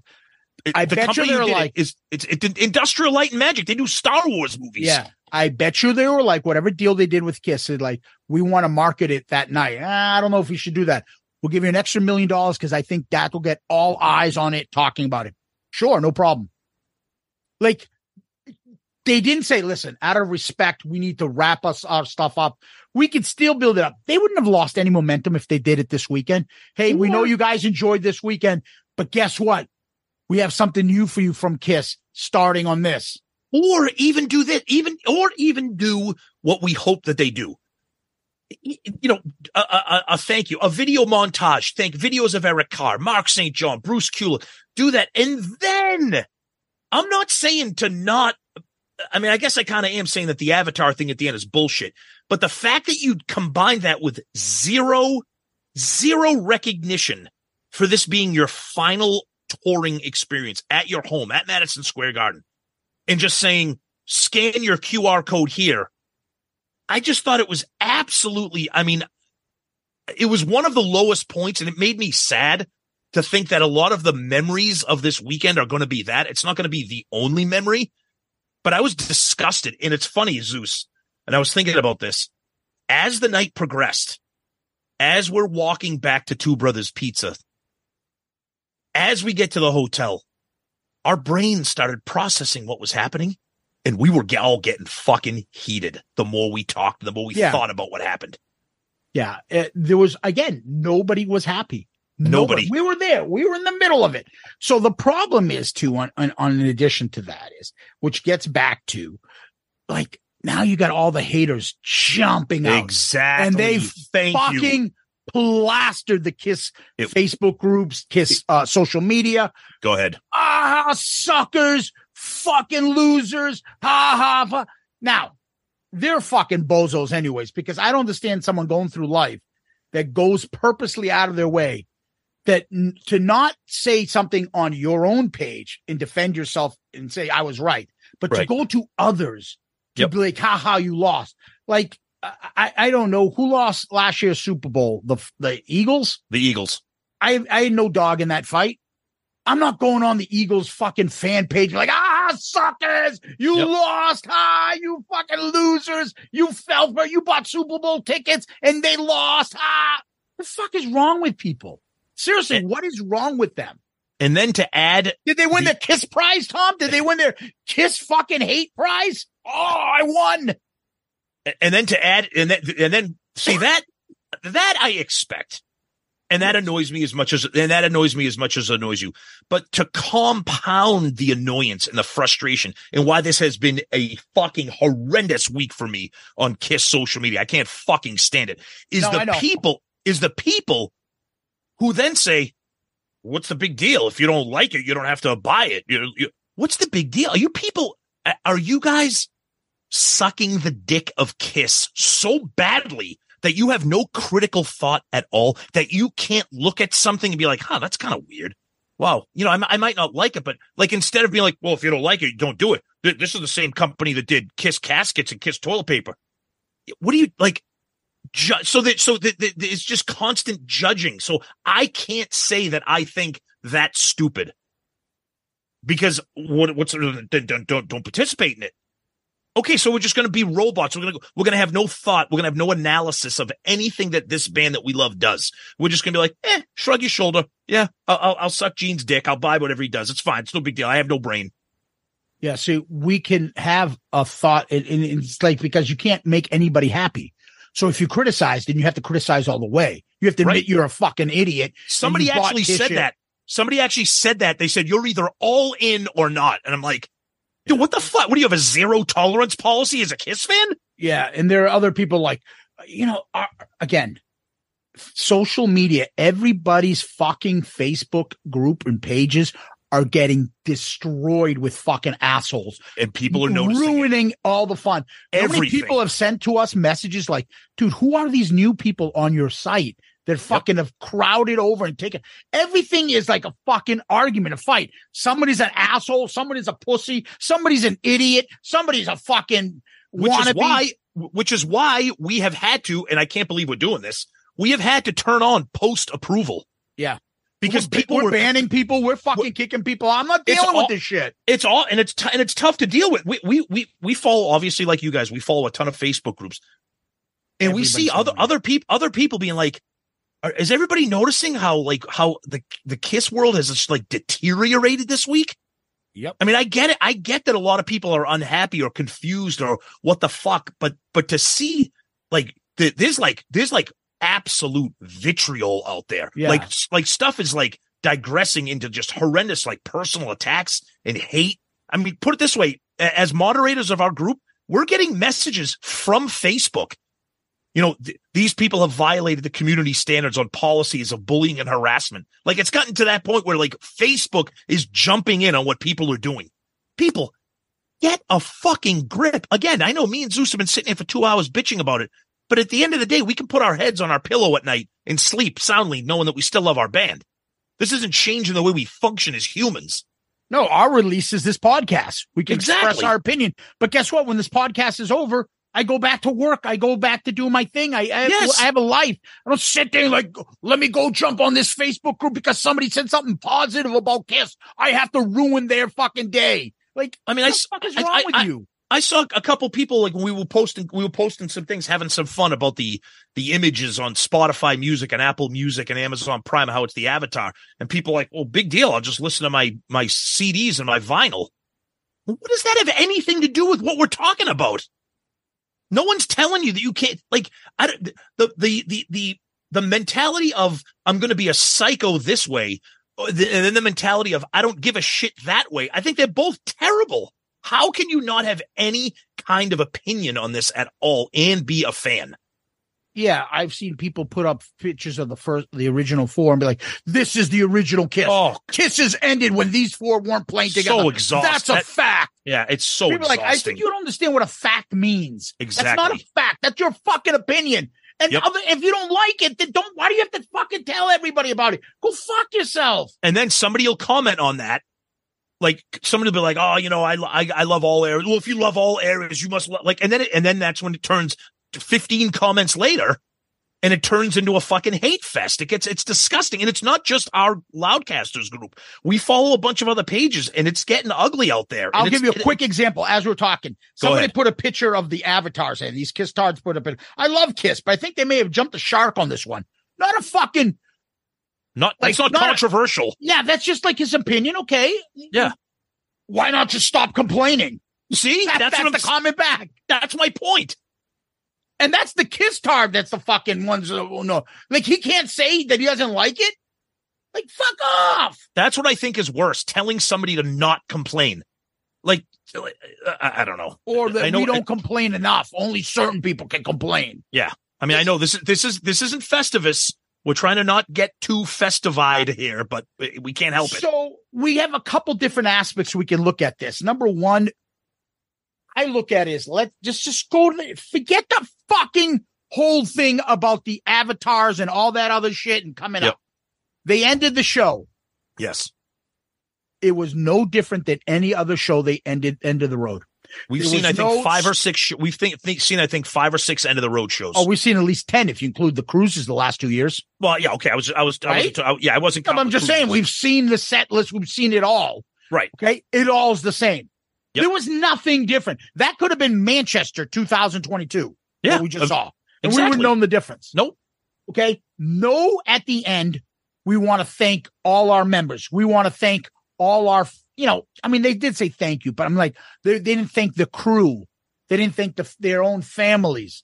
It- I the bet you company they're who did it like- is it's it's Industrial Light and Magic. They do Star Wars movies. Yeah. I bet you they were like, whatever deal they did with Kiss, they're like, we want to market it that night. Ah, I don't know if we should do that. We'll give you an extra million dollars because I think that will get all eyes on it talking about it. Sure, no problem. Like, they didn't say, listen, out of respect, we need to wrap us our stuff up. We could still build it up. They wouldn't have lost any momentum if they did it this weekend. Hey, we know you guys enjoyed this weekend, but guess what? We have something new for you from Kiss starting on this. or even do that even or even do what we hope that they do you know a, a, a thank you a video montage thank videos of eric carr mark st john bruce Kulick. do that and then i'm not saying to not i mean i guess i kind of am saying that the avatar thing at the end is bullshit but the fact that you combine that with zero zero recognition for this being your final touring experience at your home at madison square garden and just saying, scan your QR code here. I just thought it was absolutely, I mean, it was one of the lowest points and it made me sad to think that a lot of the memories of this weekend are going to be that. It's not going to be the only memory, but I was disgusted. And it's funny, Zeus, and I was thinking about this as the night progressed, as we're walking back to Two Brothers Pizza, as we get to the hotel, our brains started processing what was happening and we were all getting fucking heated the more we talked, the more we Yeah. thought about what happened. Yeah, it, there was again nobody was happy. Nobody. We were there. We were in the middle of it. So the problem is too on, on, on in addition to that is which gets back to like now you got all the haters jumping out Exactly. and they Thank fucking you. Plastered the Kiss It- Facebook groups, Kiss uh, social media. Go ahead. Ah, suckers, fucking losers. Ha ha. ha. Now, they're fucking bozos, anyways, because I don't understand someone going through life that goes purposely out of their way that n- to not say something on your own page and defend yourself and say I was right, but to go to others to Yep. be like, ha ha, you lost. Like, I, I don't know who lost last year's Super Bowl. The the Eagles. The Eagles. I I had no dog in that fight. I'm not going on the Eagles fucking fan page like ah suckers, you Yep. lost, ah you fucking losers, you fell for you bought Super Bowl tickets and they lost, ah the fuck is wrong with people? Seriously, And- what is wrong with them? And then to add, Did they win The- the Kiss Prize, Tom? Did they win their Kiss fucking hate prize? Oh, I won. And then to add, and then, and then see that, that I expect. And that annoys me as much as, and that annoys me as much as annoys you. But to compound the annoyance and the frustration and why this has been a fucking horrendous week for me on Kiss social media, I can't fucking stand it, is No, the people, is the people who then say, what's the big deal? If you don't like it, you don't have to buy it. You, you, what's the big deal? Are you people, are you guys sucking the dick of Kiss so badly that you have no critical thought at all, that you can't look at something and be like, huh, that's kind of weird. Wow. You know, I, I might not like it, but like instead of being like, well, if you don't like it, don't do it. Th- This is the same company that did Kiss caskets and Kiss toilet paper. What do you like? Ju- so that, so that, that it's just constant judging. So I can't say that I think that's stupid because what, what's, uh, don't, don't, don't participate in it. Okay, so we're just going to be robots. We're going to we're going to have no thought. We're going to have no analysis of anything that this band that we love does. We're just going to be like, eh, shrug your shoulder. Yeah, I'll, I'll, I'll suck Gene's dick. I'll buy whatever he does. It's fine. It's no big deal. I have no brain. Yeah, so we can have a thought, and, and it's like because you can't make anybody happy. So if you criticize, then you have to criticize all the way. You have to admit Right. you're a fucking idiot. Somebody actually said shit. that. Somebody actually said that. They said you're either all in or not. And I'm like, dude, what the fuck? What do you have a zero tolerance policy as a Kiss fan? Yeah, and there are other people like, you know, uh, again, social media. Everybody's fucking Facebook group and pages are getting destroyed with fucking assholes. And people are noticing. it. ruining all the fun. Everything. people have sent to us messages like, dude, who are these new people on your site that fucking have crowded over and taken everything is like a fucking argument, a fight. Somebody's an asshole, somebody's a pussy, somebody's an idiot, somebody's a fucking which wannabe. is why which is why we have had to and i can't believe we're doing this we have had to turn on post approval Yeah. because we're, people we're were banning people, we're fucking kicking people. I'm not dealing all- with this shit. it's all and it's t- and it's tough to deal with we we we, we follow obviously like you guys we follow a ton of facebook groups and we see other other people other people being like are, is everybody noticing how like how the the kiss world has just like deteriorated this week Yep. I mean, I get it. I get that a lot of people are unhappy or confused or what the fuck, but but to see like th- there's like there's like absolute vitriol out there. Yeah. Like like stuff is like digressing into just horrendous like personal attacks and hate. I mean, put it this way: as moderators of our group, we're getting messages from Facebook. You know, th- these people have violated the community standards on policies of bullying and harassment. Like it's gotten to that point where like Facebook is jumping in on what people are doing. People, get a fucking grip. Again, I know me and Zeus have been sitting here for two hours bitching about it, but at the end of the day, we can put our heads on our pillow at night and sleep soundly knowing that we still love our band. This isn't changing the way we function as humans. No, our release is this podcast. We can express our opinion. But guess what? When this podcast is over, I go back to work. I go back to do my thing. I, I, have, Yes. I have a life. I don't sit there like, let me go jump on this Facebook group because somebody said something positive about Kiss. I have to ruin their fucking day. Like, I mean, I fuck is wrong I- with you? I saw a couple people like we were posting, we were posting some things, having some fun about the the images on Spotify Music and Apple Music and Amazon Prime, how it's the avatar, and people like, "Well, big deal. I'll just listen to my my CDs and my vinyl." What does that have anything to do with what we're talking about? No one's telling you that you can't. Like, I don't, the the the the the mentality of I'm going to be a psycho this way, uh, and then the mentality of I don't give a shit that way. I think they're both terrible. How can you not have any kind of opinion on this at all and be a fan? yeah, I've seen people put up pictures of the first, the original four, and be like, "This is the original Kiss." Oh, Kisses ended when these four weren't playing together." So exhausting. That's a That- fact. Yeah, it's so People are like, I think you don't understand what a fact means. Exactly, that's not a fact. That's your fucking opinion. And Yep. other, if you don't like it, then don't. Why do you have to fucking tell everybody about it? Go fuck yourself. and then somebody will comment on that. Like somebody will be like, "Oh, you know, I I, I love all areas." Well, if you love all areas, you must lo-, like, and then it, and then that's when it turns to 15 comments later, and it turns into a fucking hate fest. It gets it's disgusting, and it's not just our Loudcasters group. We follow a bunch of other pages, and it's getting ugly out there. I'll give you a quick example. As we're talking, somebody put a picture of the avatars and These Kiss tards put up. I love Kiss, but I think they may have jumped the shark on this one. Not a fucking Not like, that's not, not a- controversial. yeah. That's just like his opinion. Okay. Yeah. Why not just stop complaining? See, That- that's, that's, what the I'm. comment back. that's my point. And that's the kiss tard. That's the fucking ones. that- oh, no, like he can't say that he doesn't like it. Like fuck off. That's what I think is worse. Telling somebody to not complain. Like, I, I don't know. Or that I know- we don't complain enough. Only certain people can complain. Yeah. I mean, I know this is this is this isn't Festivus. We're trying to not get too festivied here, but we can't help it. So we have a couple different aspects we can look at this. Number one, I look at is let just just go to the, forget the fucking whole thing about the avatars and all that other shit and coming Yep. up. They ended the show. Yes, It was no different than any other show they ended end of the road. we've There seen I think no- five or six. Sh- we've think, think seen I think five or six end of the road shows. Oh, we've seen at least ten if you include the cruises the last two years. well, yeah, okay. I was I was I Right? was I, yeah I wasn't. No, I'm just the saying we've seen the set list, we've seen it all. right. Okay, it all's the same. Yep. There was nothing different. That could have been Manchester 2022. Yeah, we just uh, saw, and we wouldn't known the difference. Nope. Okay, no. At the end, we want to thank all our members. We want to thank all our. You know, I mean, they did say thank you, but I'm like, they, they didn't thank the crew. They didn't thank the, their own families.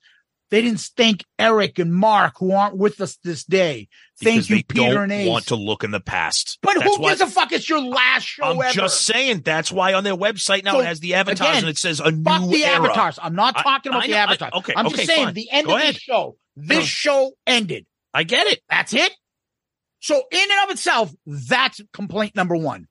They didn't thank Eric and Mark who aren't with us this day. Thank Because you, they Peter don't and Ace. want to look in the past. but That's who why- gives a fuck? It's your last show ever. I'm ever. just saying that's why on their website now So, it has the avatars again, and it says a new Fuck the era. avatars. I'm not I- talking about I the I- avatars. okay, I'm okay, just saying fine. the end Go of ahead. this show. This No. show ended. I get it. That's it. So in and of itself, that's complaint number one.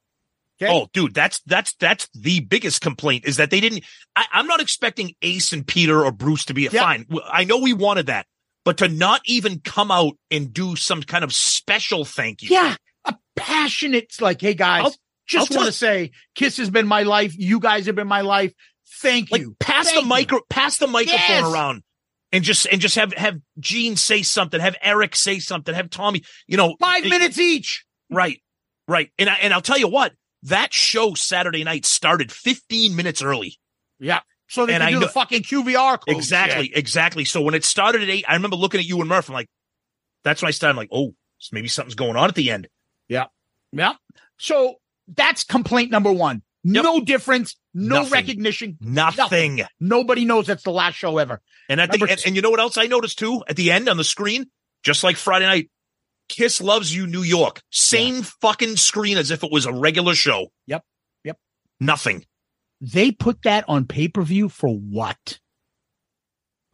Okay. Oh, dude, that's that's that's the biggest complaint is that they didn't. I, I'm not expecting Ace and Peter or Bruce to be Yeah. fine. I know we wanted that, but to not even come out and do some kind of special thank you. Yeah. A passionate, like, hey guys, I'll- just want to say Kiss has been my life. You guys have been my life. Thank like you. pass Thank the you. micro, pass the microphone Yes. around, and just and just have have Gene say something, have Eric say something, have Tommy. You know, Five it- minutes each. Right, right. And I, and I'll tell you what, that show Saturday night started 15 minutes early. Yeah. So they And can I do know- the fucking QVR code Exactly, exactly. So when it started at eight, I remember looking at you and Murph. I'm like, that's when I started. I'm like, oh, maybe something's going on at the end. Yeah. Yeah. So that's complaint number one. Yep. No difference. No Nothing. recognition. Nothing. Nobody knows that's the last show ever. And I think, and, and you know what else I noticed too? At the end on the screen, just like Friday night, Kiss loves you, New York. Same fucking screen as if it was a regular show. Yep. Yep. Nothing. They put that on pay per view for what?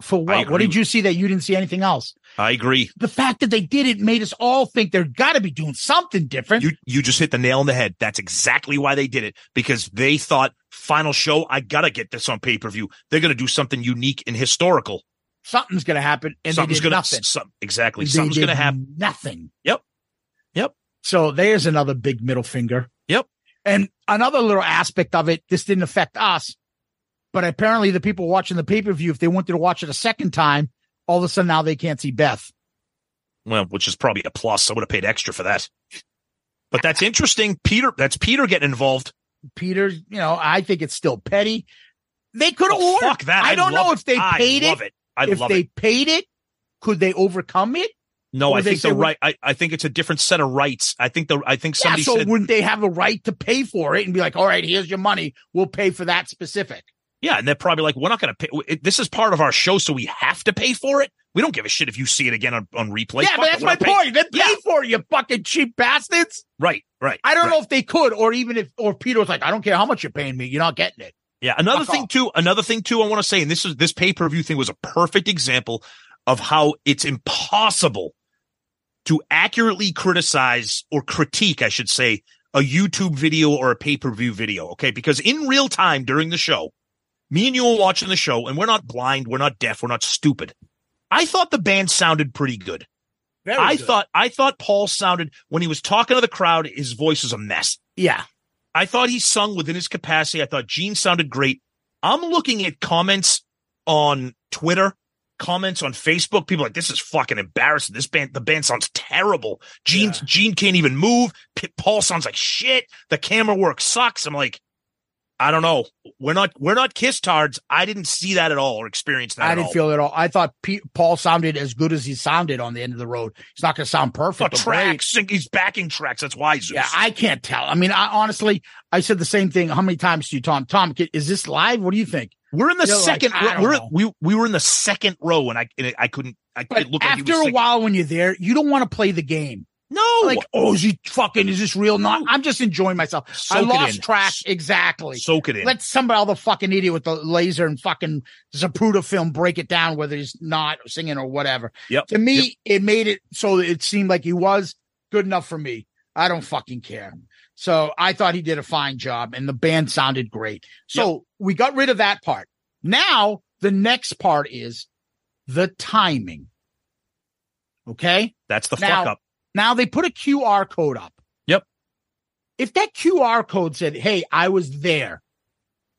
For what? What did you see that you didn't see anything else? I agree. The fact that they did it made us all think they're got to be doing something different. You you just hit the nail on the head. That's exactly why they did it because they thought final show. I gotta get this on pay per view. They're gonna do something unique and historical. Something's going to happen, and Something's gonna nothing. Some, exactly. They Something's gonna happen. Nothing. Yep. Yep. So there's another big middle finger. Yep. And another little aspect of it, this didn't affect us, but apparently the people watching the pay per view, if they wanted to watch it a second time, all of a sudden now they can't see Beth. Well, which is probably a plus. I would have paid extra for that. But that's interesting. Peter, that's Peter getting involved. Peter, you know, I think it's still petty. They could have Oh, ordered. fuck that. I don't know it. if they I paid it. it. I if love they it. paid it, could they overcome it? No, I think the right. I, I think it's a different set of rights. I think the. I think somebody yeah, so said. wouldn't they have a right to pay for it and be like, all right, here's your money. We'll pay for that specific. Yeah, and they're probably like, we're not going to pay. This is part of our show, so we have to pay for it. We don't give a shit if you see it again on, on replay. yeah, Fuck but that's we're my point. They pay Yeah. for it, you fucking cheap bastards. Right, right. I don't right. know if they could, or even if, or Peter was like, I don't care how much you're paying me, you're not getting it. Yeah, another thing too. Another thing too. I want to say, and this is this pay per view thing was a perfect example of how it's impossible to accurately criticize or critique, I should say, a YouTube video or a pay per view video. Okay. Because in real time during the show, me and you were watching the show and we're not blind. We're not deaf. We're not stupid. I thought the band sounded pretty good. Very I good. thought, I thought Paul sounded when he was talking to the crowd, his voice was a mess. yeah. I thought he sung within his capacity. I thought Gene sounded great. I'm looking at comments on Twitter, comments on Facebook. People are like, this is fucking embarrassing. This band, the band sounds terrible. Gene, Yeah. Gene can't even move. Paul sounds like shit. The camera work sucks. I'm like, I don't know. We're not, we're not kiss tards. I didn't see that at all or experience that I didn't all. feel it at all. I thought Paul sounded as good as he sounded on the end of the road. He's not going to sound perfect. Oh, great. tracks, he's backing tracks. That's why Zeus. Yeah, I can't tell. I mean, I honestly, I said the same thing. How many times to you, Tom? Tom, is this live? What do you think? we're in the You're second. Don't we're know. we we were in the second row, and I and I couldn't. I But it looked like he after was a while, when you're there, you don't want to play the game. No, Like, oh, is he fucking? Is this real? Not. I'm just enjoying myself. I Soak it lost in. track. Exactly. soak it in. Let somebody, all the fucking idiot with the laser and fucking Zapruder film break it down, whether he's not singing or whatever. Yep. To me, Yep. it made it so it seemed like he was good enough for me. I don't fucking care. So I thought he did a fine job and the band sounded great. So we got rid of that part. Now the next part is the timing. Okay. That's the Now- fuck up. Now they put a QR code up. Yep. If that QR code said, "Hey, I was there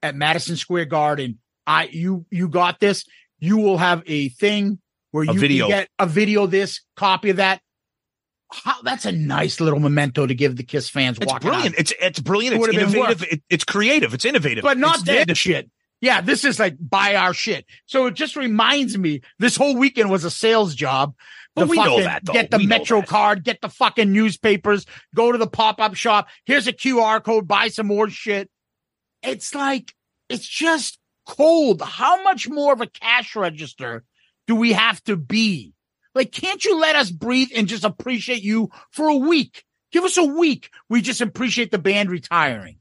at Madison Square Garden. I you you got this. You will have a thing where A you video. get a video this, copy of that." How that's a nice little memento to give the Kiss fans It's walking out. brilliant. It's it's brilliant. It It's innovative. It, it's creative. It's innovative. but not that shit. Yeah, this is like buy our shit. So it just reminds me this whole weekend was a sales job. But we know that, though. Get the We Metro card, get the fucking newspapers, go to the pop up shop. Here's a QR code, buy some more shit. It's like, it's just cold. How much more of a cash register do we have to be? Like, can't you let us breathe and just appreciate you for a week? Give us a week. We just appreciate the band retiring.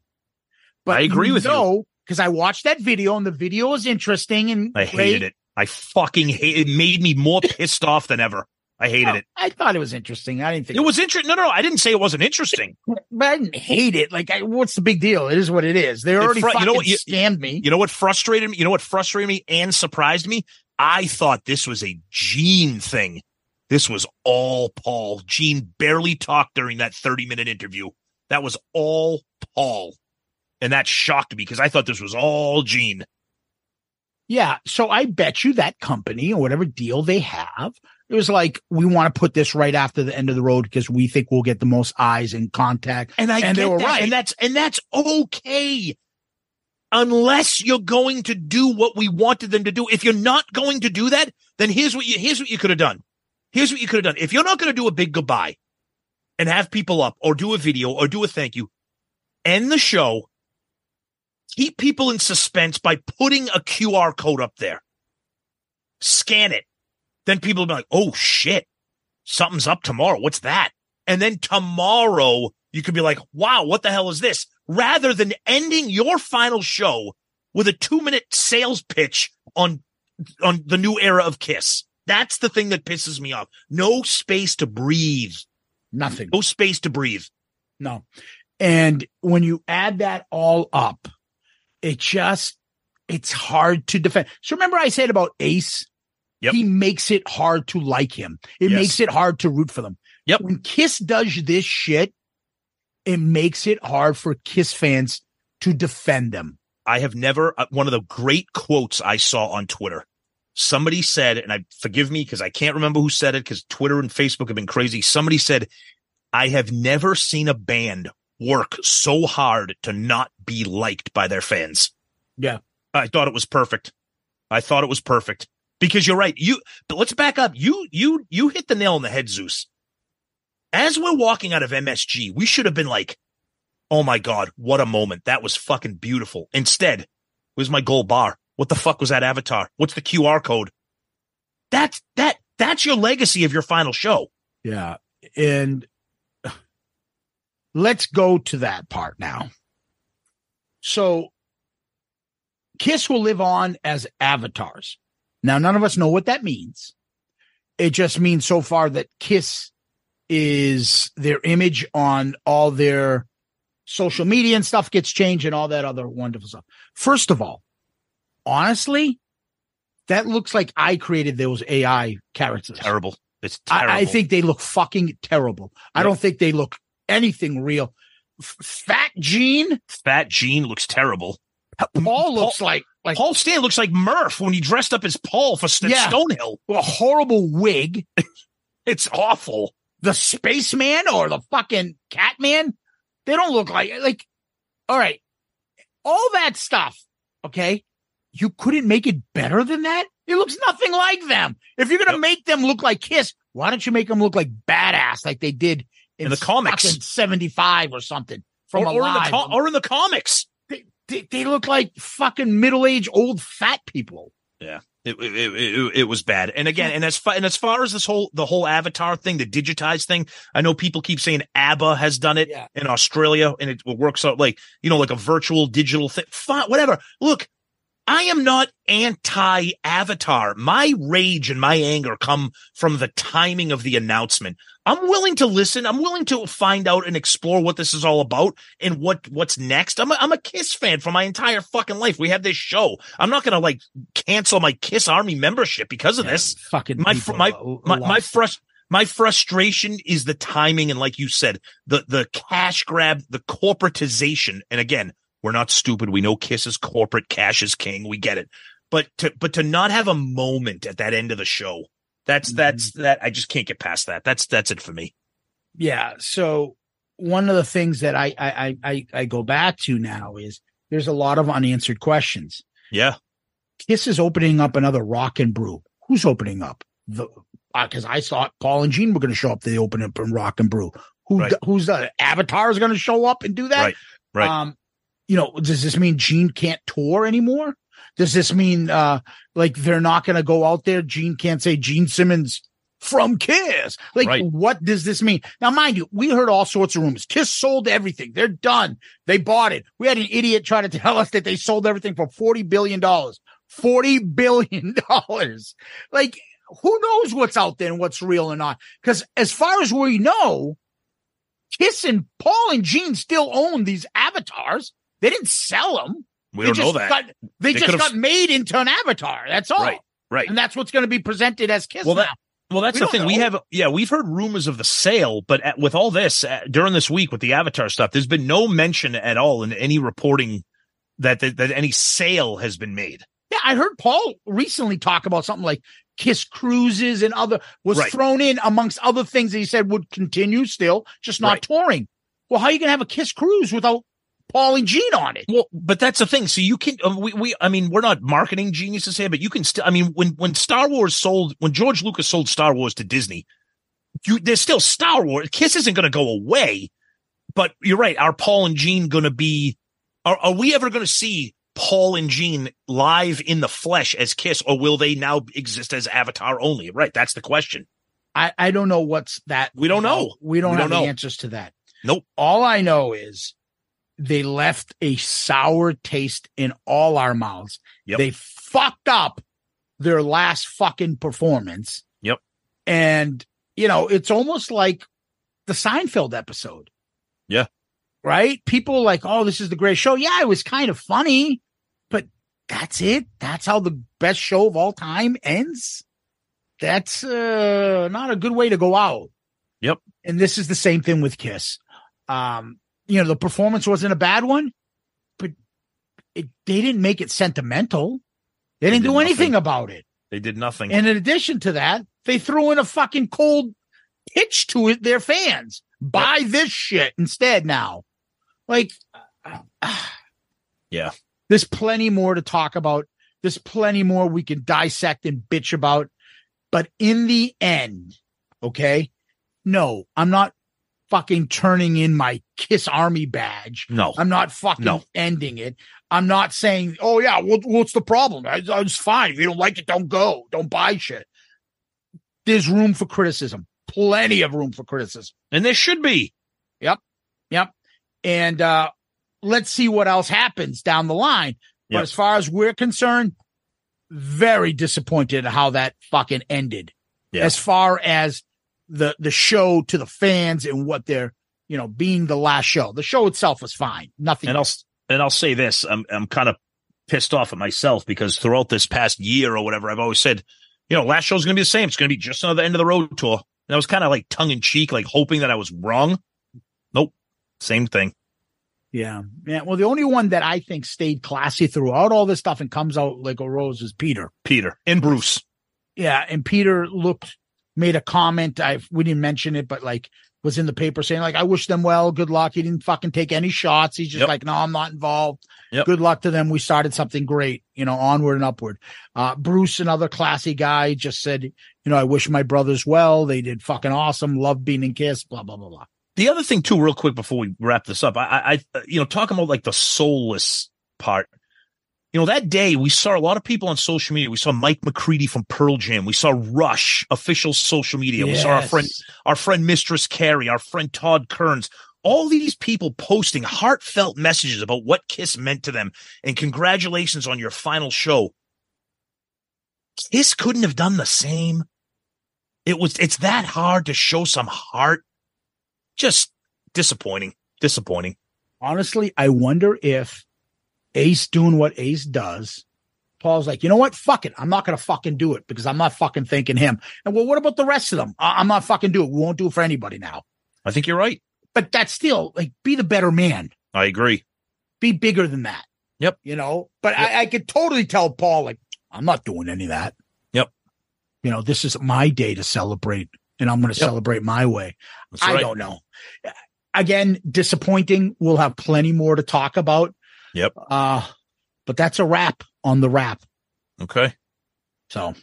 But I agree with you. you. Because I watched that video and the video was interesting and I great. hated it. I fucking hate it. it. Made me more pissed off than ever. I hated it. I thought it was interesting. I didn't think It was interesting. No, no, no. I didn't say it wasn't interesting. but I didn't hate it. Like, I, what's the big deal? It is what it is. They already fru- you know what, you- scammed me. You know what frustrated me? You know what frustrated me and surprised me? I thought this was a Gene thing. This was all Paul. Gene barely talked during that 30 minute interview. That was all Paul. And that shocked me because I thought this was all Gene. Yeah. So I bet you that company or whatever deal they have, it was like, we want to put this right after the end of the road because we think we'll get the most eyes and contact. And I And they were that, right. And that's and that's okay. Unless you're going to do what we wanted them to do. If you're not going to do that, then here's what you here's what you could have done. Here's what you could have done. If you're not going to do a big goodbye and have people up or do a video or do a thank you, end the show. Keep people in suspense by putting a QR code up there. Scan it. Then people will be like, oh shit, something's up tomorrow. What's that? And then tomorrow you could be like, wow, what the hell is this? Rather than ending your final show with a two minute sales pitch on, on the new era of Kiss. That's the thing that pisses me off. No space to breathe. Nothing. No space to breathe. No. And when you add that all up, it just, it's hard to defend. So remember I said about Ace? Yep. He makes it hard to like him. It Yes. makes it hard to root for them. Yep. When Kiss does this shit, it makes it hard for Kiss fans to defend them. I have never, uh, one of the great quotes I saw on Twitter. Somebody said, and I forgive me because I can't remember who said it because Twitter and Facebook have been crazy. Somebody said, I have never seen a band work so hard to not be liked by their fans. Yeah. I thought it was perfect. I thought it was perfect because you're right. You, but let's back up. You, you, you hit the nail on the head, Zeus. As we're walking out of MSG, we should have been like, Oh my God, what a moment. That was fucking beautiful. Instead, where's my gold bar? What the fuck was that avatar? What's the QR code? That's that that's your legacy of your final show. Yeah. And let's go to that part now. So Kiss will live on as avatars. Now, none of us know what that means, it just means so far that Kiss is their image on all their social media and stuff gets changed and all that other wonderful stuff. First of all, honestly, that looks like I created those AI characters. Terrible. It's terrible. I, I think they look fucking terrible. I don't think they look anything real. F- Fat Gene, Fat Gene looks terrible. Paul looks like like Paul Stan looks like Murph when he dressed up as Paul for St- Yeah. Stonehill. a horrible wig. It's awful. the spaceman or the fucking Catman, they don't look like like. All right, all that stuff. Okay, you couldn't make it better than that. It looks nothing like them. If you're gonna Yep. make them look like Kiss, why don't you make them look like badass like they did in, In the comics. seventy five or something from Or, or in the Alive? or in the comics. They, they, look like fucking middle aged old fat people. Yeah. it, it, it, it was bad. And again, and as far and as far as this whole the whole Avatar thing, the digitized thing, I know people keep saying ABBA has done it Yeah. in Australia, and it works out like you know, like a virtual digital thing. Fine, whatever. Look, I am not anti Avatar. My rage and my anger come from the timing of the announcement. I'm willing to listen. I'm willing to find out and explore what this is all about and what what's next. I'm a, I'm a Kiss fan for my entire fucking life. We have this show. I'm not gonna like cancel my Kiss Army membership because of this. Fucking My fr- my my my stuff. frust my frustration is the timing and like you said, the the cash grab, the corporatization. And again, we're not stupid. We know Kiss is corporate, cash is king. We get it. But to but to not have a moment at that end of the show, that's Mm-hmm. that's that I just can't get past that. That's that's it for me. yeah so one of the things that I, I i i go back to now is there's a lot of unanswered questions Yeah. kiss is opening up another rock and brew who's opening up the because i thought paul and gene were going to show up they open up in rock and brew who Right. who's the avatar is going to show up and do that Right. Right. um you know does this mean gene can't tour anymore does this mean uh like they're not going to go out there gene can't say gene simmons from Kiss. Like, Right. what does this mean? Now, mind you, we heard all sorts of rumors. Kiss sold everything. They're done. They bought it. We had an idiot try to tell us that they sold everything for $40 billion. $40 billion. Like, who knows what's out there and what's real or not? Because as far as we know, Kiss and Paul and Gene still own these avatars. They didn't sell them. We they don't know just that. Got, they, They just got made into an avatar. That's all. Right. Right. And that's what's going to be presented as Kiss Well, now. that- Well, that's We the thing. We have, yeah, we've heard rumors of the sale, but at, with all this uh, during this week with the Avatar stuff, there's been no mention at all in any reporting that that, that any sale has been made. Yeah, I heard Paul recently talk about something like Kiss Cruises and other was Right. thrown in amongst other things that he said would continue still, just not Right. touring. Well, how are you going to have a Kiss Cruise without Paul and Gene on it? Well, but that's the thing. So you can, uh, we, we, I mean, we're not marketing geniuses here, but you can still, I mean, when, when Star Wars sold, when George Lucas sold Star Wars to Disney, you, there's still Star Wars. Kiss isn't going to go away, but you're right. Are Paul and Gene going to be, are, are we ever going to see Paul and Gene live in the flesh as Kiss, or will they now exist as Avatar only? Right. That's the question. I, I don't know what's that. We don't know. We don't We have don't the know. answers to that. Nope. All I know is they left a sour taste in all our mouths. Yep. They fucked up their last fucking performance. Yep. And, you know, it's almost like the Seinfeld episode. Yeah. Right? People like, oh, this is the great show. Yeah, it was kind of funny, but that's it. That's how the best show of all time ends. That's uh, not a good way to go out. Yep. And this is the same thing with Kiss. Um, you know, the performance wasn't a bad one, but it, they didn't make it sentimental. They didn't did do anything about it. They did nothing. And in addition to that, they threw in a fucking cold pitch to it, their fans. Buy this shit instead now. Like, yeah. there's plenty more to talk about. There's plenty more we can dissect and bitch about. But in the end, okay, no, I'm not fucking turning in my Kiss Army badge. No. I'm not fucking No. ending it. I'm not saying, oh yeah, what, what's the problem? I, it's fine. If you don't like it, don't go. Don't buy shit. There's room for criticism. Plenty of room for criticism. And there should be. Yep. Yep. And uh let's see what else happens down the line. But Yep. as far as we're concerned, very disappointed how that fucking ended. Yeah. as far as the the show to the fans and what they're you know being the last show. The show itself was fine. Nothing. And I'll and I'll say this: I'm I'm kind of pissed off at myself because throughout this past year or whatever, I've always said, you know, last show's going to be the same. It's going to be just another end of the road tour. And I was kind of like tongue in cheek, like hoping that I was wrong. Nope, same thing. Yeah. Yeah. Well, the only one that I think stayed classy throughout all this stuff and comes out like a rose is Peter. Peter and Bruce. Yeah. And Peter looked, made a comment. I, we didn't mention it, but like was in the paper saying like, I wish them well. Good luck. He didn't fucking take any shots. He's just Yep. like, no, I'm not involved. Yep. Good luck to them. We started something great, you know, onward and upward. Uh, Bruce, another classy guy just said, you know, I wish my brothers well. They did fucking awesome. Love being in Kiss, blah, blah, blah, blah. The other thing too, real quick before we wrap this up, I, I, you know, talking about like the soulless part. You know, that day we saw a lot of people on social media. We saw Mike McCready from Pearl Jam. We saw Rush official social media. We saw our friend, our friend Mistress Carrie, our friend Todd Kearns. All these people posting heartfelt messages about what Kiss meant to them and congratulations on your final show. Kiss couldn't have done the same. It was, it's that hard to show some heart. Just disappointing. Disappointing. honestly, I wonder if Ace doing what Ace does, Paul's like, you know what? Fuck it. I'm not going to fucking do it because I'm not fucking thanking him. And well, what about the rest of them? I- I'm not fucking do it. We won't do it for anybody now. I think you're right. But that's still like, be the better man. I agree. Be bigger than that. Yep. You know, but I, I could totally tell Paul, like, I'm not doing any of that. Yep. You know, this is my day to celebrate and I'm going to Yep. celebrate my way. That's I right. don't know. Again, disappointing. We'll have plenty more to talk about. Yep. Uh, but that's a wrap on the wrap. Okay. So,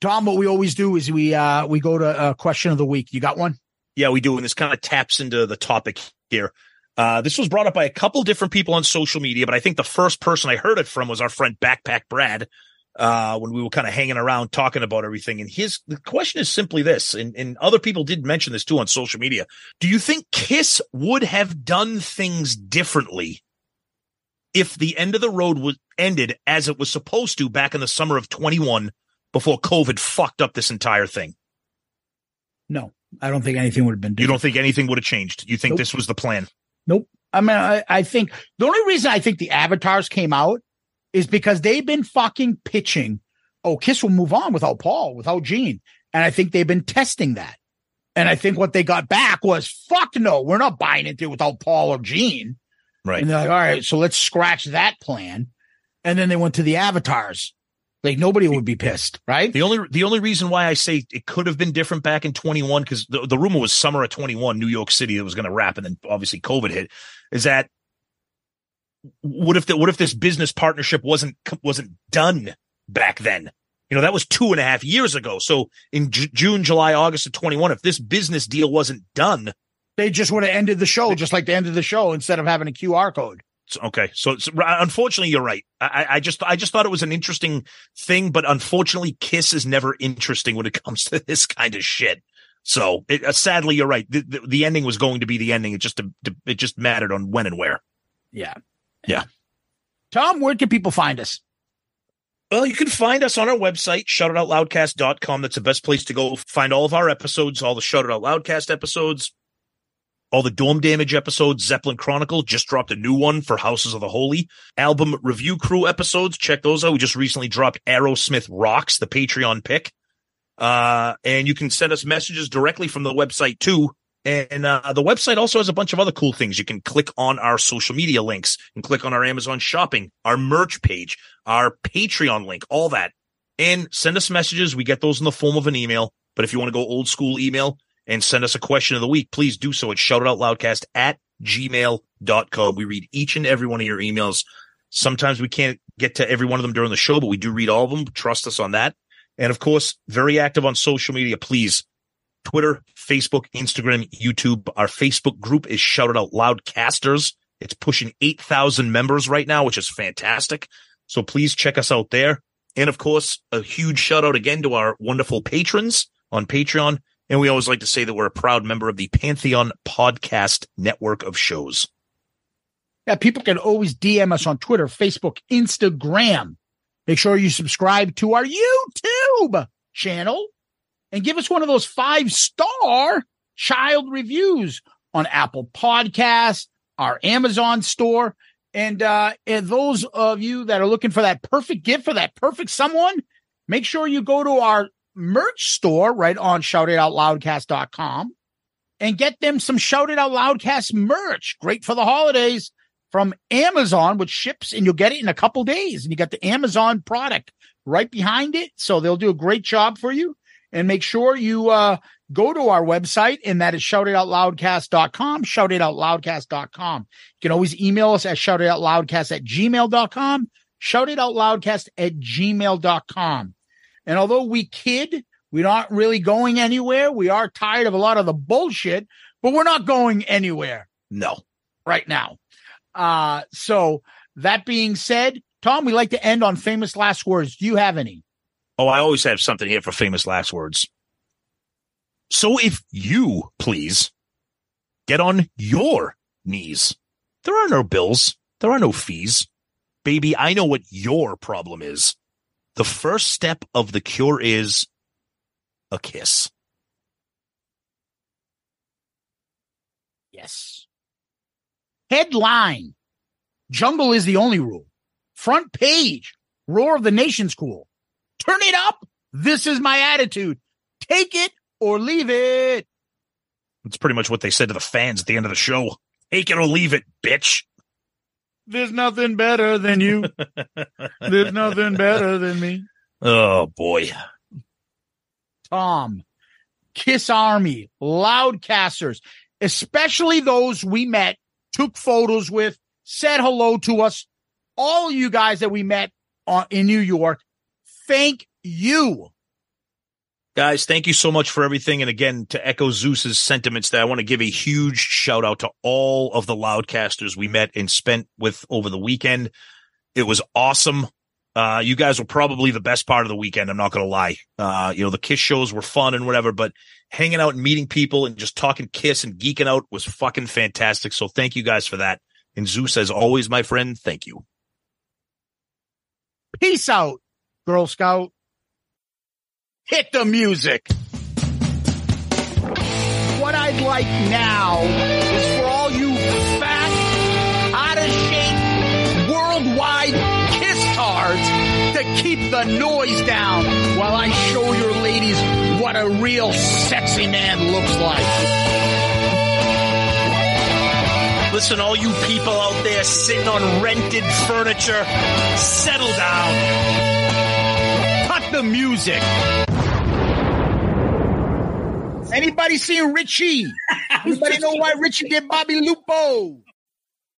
Tom, what we always do is we uh we go to uh, question of the week. You got one? Yeah, we do. And this kind of taps into the topic here. Uh, this was brought up by a couple different people on social media, but I think the first person I heard it from was our friend Backpack Brad. Uh, when we were kind of hanging around talking about everything. And his, the question is simply this, and, and other people did mention this too on social media. Do you think Kiss would have done things differently if the end of the road was ended as it was supposed to back in the summer of 21 before COVID fucked up this entire thing? No, I don't think anything would have been. You don't think anything would have changed? You think Nope. this was the plan? Nope. I mean, I, I think the only reason I think the avatars came out is because they've been fucking pitching. Oh, Kiss will move on without Paul, without Gene, and I think they've been testing that. And I think what they got back was, "Fuck no, we're not buying into it without Paul or Gene." Right. And they're like, "All right, so let's scratch that plan." And then they went to the avatars. Like nobody would be pissed, right? The only the only reason why I say it could have been different back in 21 because the, the rumor was summer of 21, New York City, that was going to wrap, and then obviously COVID hit. Is that what if the, what if this business partnership wasn't wasn't done back then? You know that was two and a half years ago. So in J- June, July, August of 21, if this business deal wasn't done, They just would have ended the show just like they ended the show instead of having a QR code. Okay. So it's, unfortunately, you're right. I, I- I just, I just thought it was an interesting thing, but unfortunately, Kiss is never interesting when it comes to this kind of shit. So it, uh, sadly, you're right. The, the, the ending was going to be the ending. It just, it just mattered on when and where. Yeah. Yeah. Tom, where can people find us? Well, you can find us on our website, shoutitoutloudcast.com. That's the best place to go find all of our episodes, all the Shout It Out Loudcast episodes, all the Dorm Damage episodes. Zeppelin Chronicle just dropped a new one for Houses of the Holy. Album Review Crew episodes. Check those out. We just recently dropped Aerosmith Rocks, the Patreon pick. Uh, and you can send us messages directly from the website too. And uh, the website also has a bunch of other cool things. You can click on our social media links and click on our Amazon shopping, our merch page, our Patreon link, all that. And send us messages. We get those in the form of an email. But if you want to go old school email and send us a question of the week, please do so at shoutitoutloudcast at gmail.com. We read each and every one of your emails. Sometimes we can't get to every one of them during the show, but we do read all of them. Trust us on that. And of course, very active on social media. Please Twitter, Facebook, Instagram, YouTube. Our Facebook group is Shout It Out Loudcasters. It's pushing 8,000 members right now, which is fantastic. So please check us out there. And of course, a huge shout out again to our wonderful patrons on Patreon. And we always like to say that we're a proud member of the Pantheon Podcast Network of shows. Yeah, people can always DM us on Twitter, Facebook, Instagram. Make sure you subscribe to our YouTube channel and give us one of those five star child reviews on Apple Podcasts, our Amazon store. And, uh, and those of you that are looking for that perfect gift for that perfect someone, make sure you go to our merch store right on shoutitoutloudcast.com and get them some Shout It Out Loudcast merch. Great for the holidays from Amazon, which ships and you'll get it in a couple days. And you got the Amazon product right behind it. So they'll do a great job for you. And make sure you uh, go to our website, and that is shoutitoutloudcast.com, shoutitoutloudcast.com. You can always email us at shoutitoutloudcast at gmail.com, shoutitoutloudcast at gmail.com. And although we kid, we're not really going anywhere. We are tired of a lot of the bullshit, but we're not going anywhere No. right now. Uh, so that being said, Tom, we like to end on famous last words. Do you have any? Oh, I always have something here for famous last words. So if you, please, get on your knees. There are no bills. There are no fees. Baby, I know what your problem is. The first step of the cure is a kiss. Yes. Headline Jungle is the only rule. Front page Roar of the Nation's cool. Turn it up. This is my attitude. Take it or leave it. That's pretty much what they said to the fans at the end of the show. Take it or leave it, bitch. There's nothing better than you. There's nothing better than me. Oh boy. Tom, Kiss Army, Loudcasters, especially those we met, took photos with, said hello to us. All you guys that we met on, in New York, thank you. Guys, thank you so much for everything. And again, to echo Zeus's sentiments, that I want to give a huge shout out to all of the loudcasters we met and spent with over the weekend. It was awesome. Uh, you guys were probably the best part of the weekend. I'm not going to lie. Uh, you know, the Kiss shows were fun and whatever, but hanging out and meeting people and just talking Kiss and geeking out was fucking fantastic. So thank you guys for that. And Zeus, as always, my friend, thank you. Peace out, Girl Scout. Hit the music. What I'd like now is for all you fat, out of shape, worldwide kiss tards to keep the noise down while I show your ladies what a real sexy man looks like. Listen, all you people out there sitting on rented furniture, settle down. Cut the music. Anybody seen Richie? Anybody know why Richie did Bobby Lupo?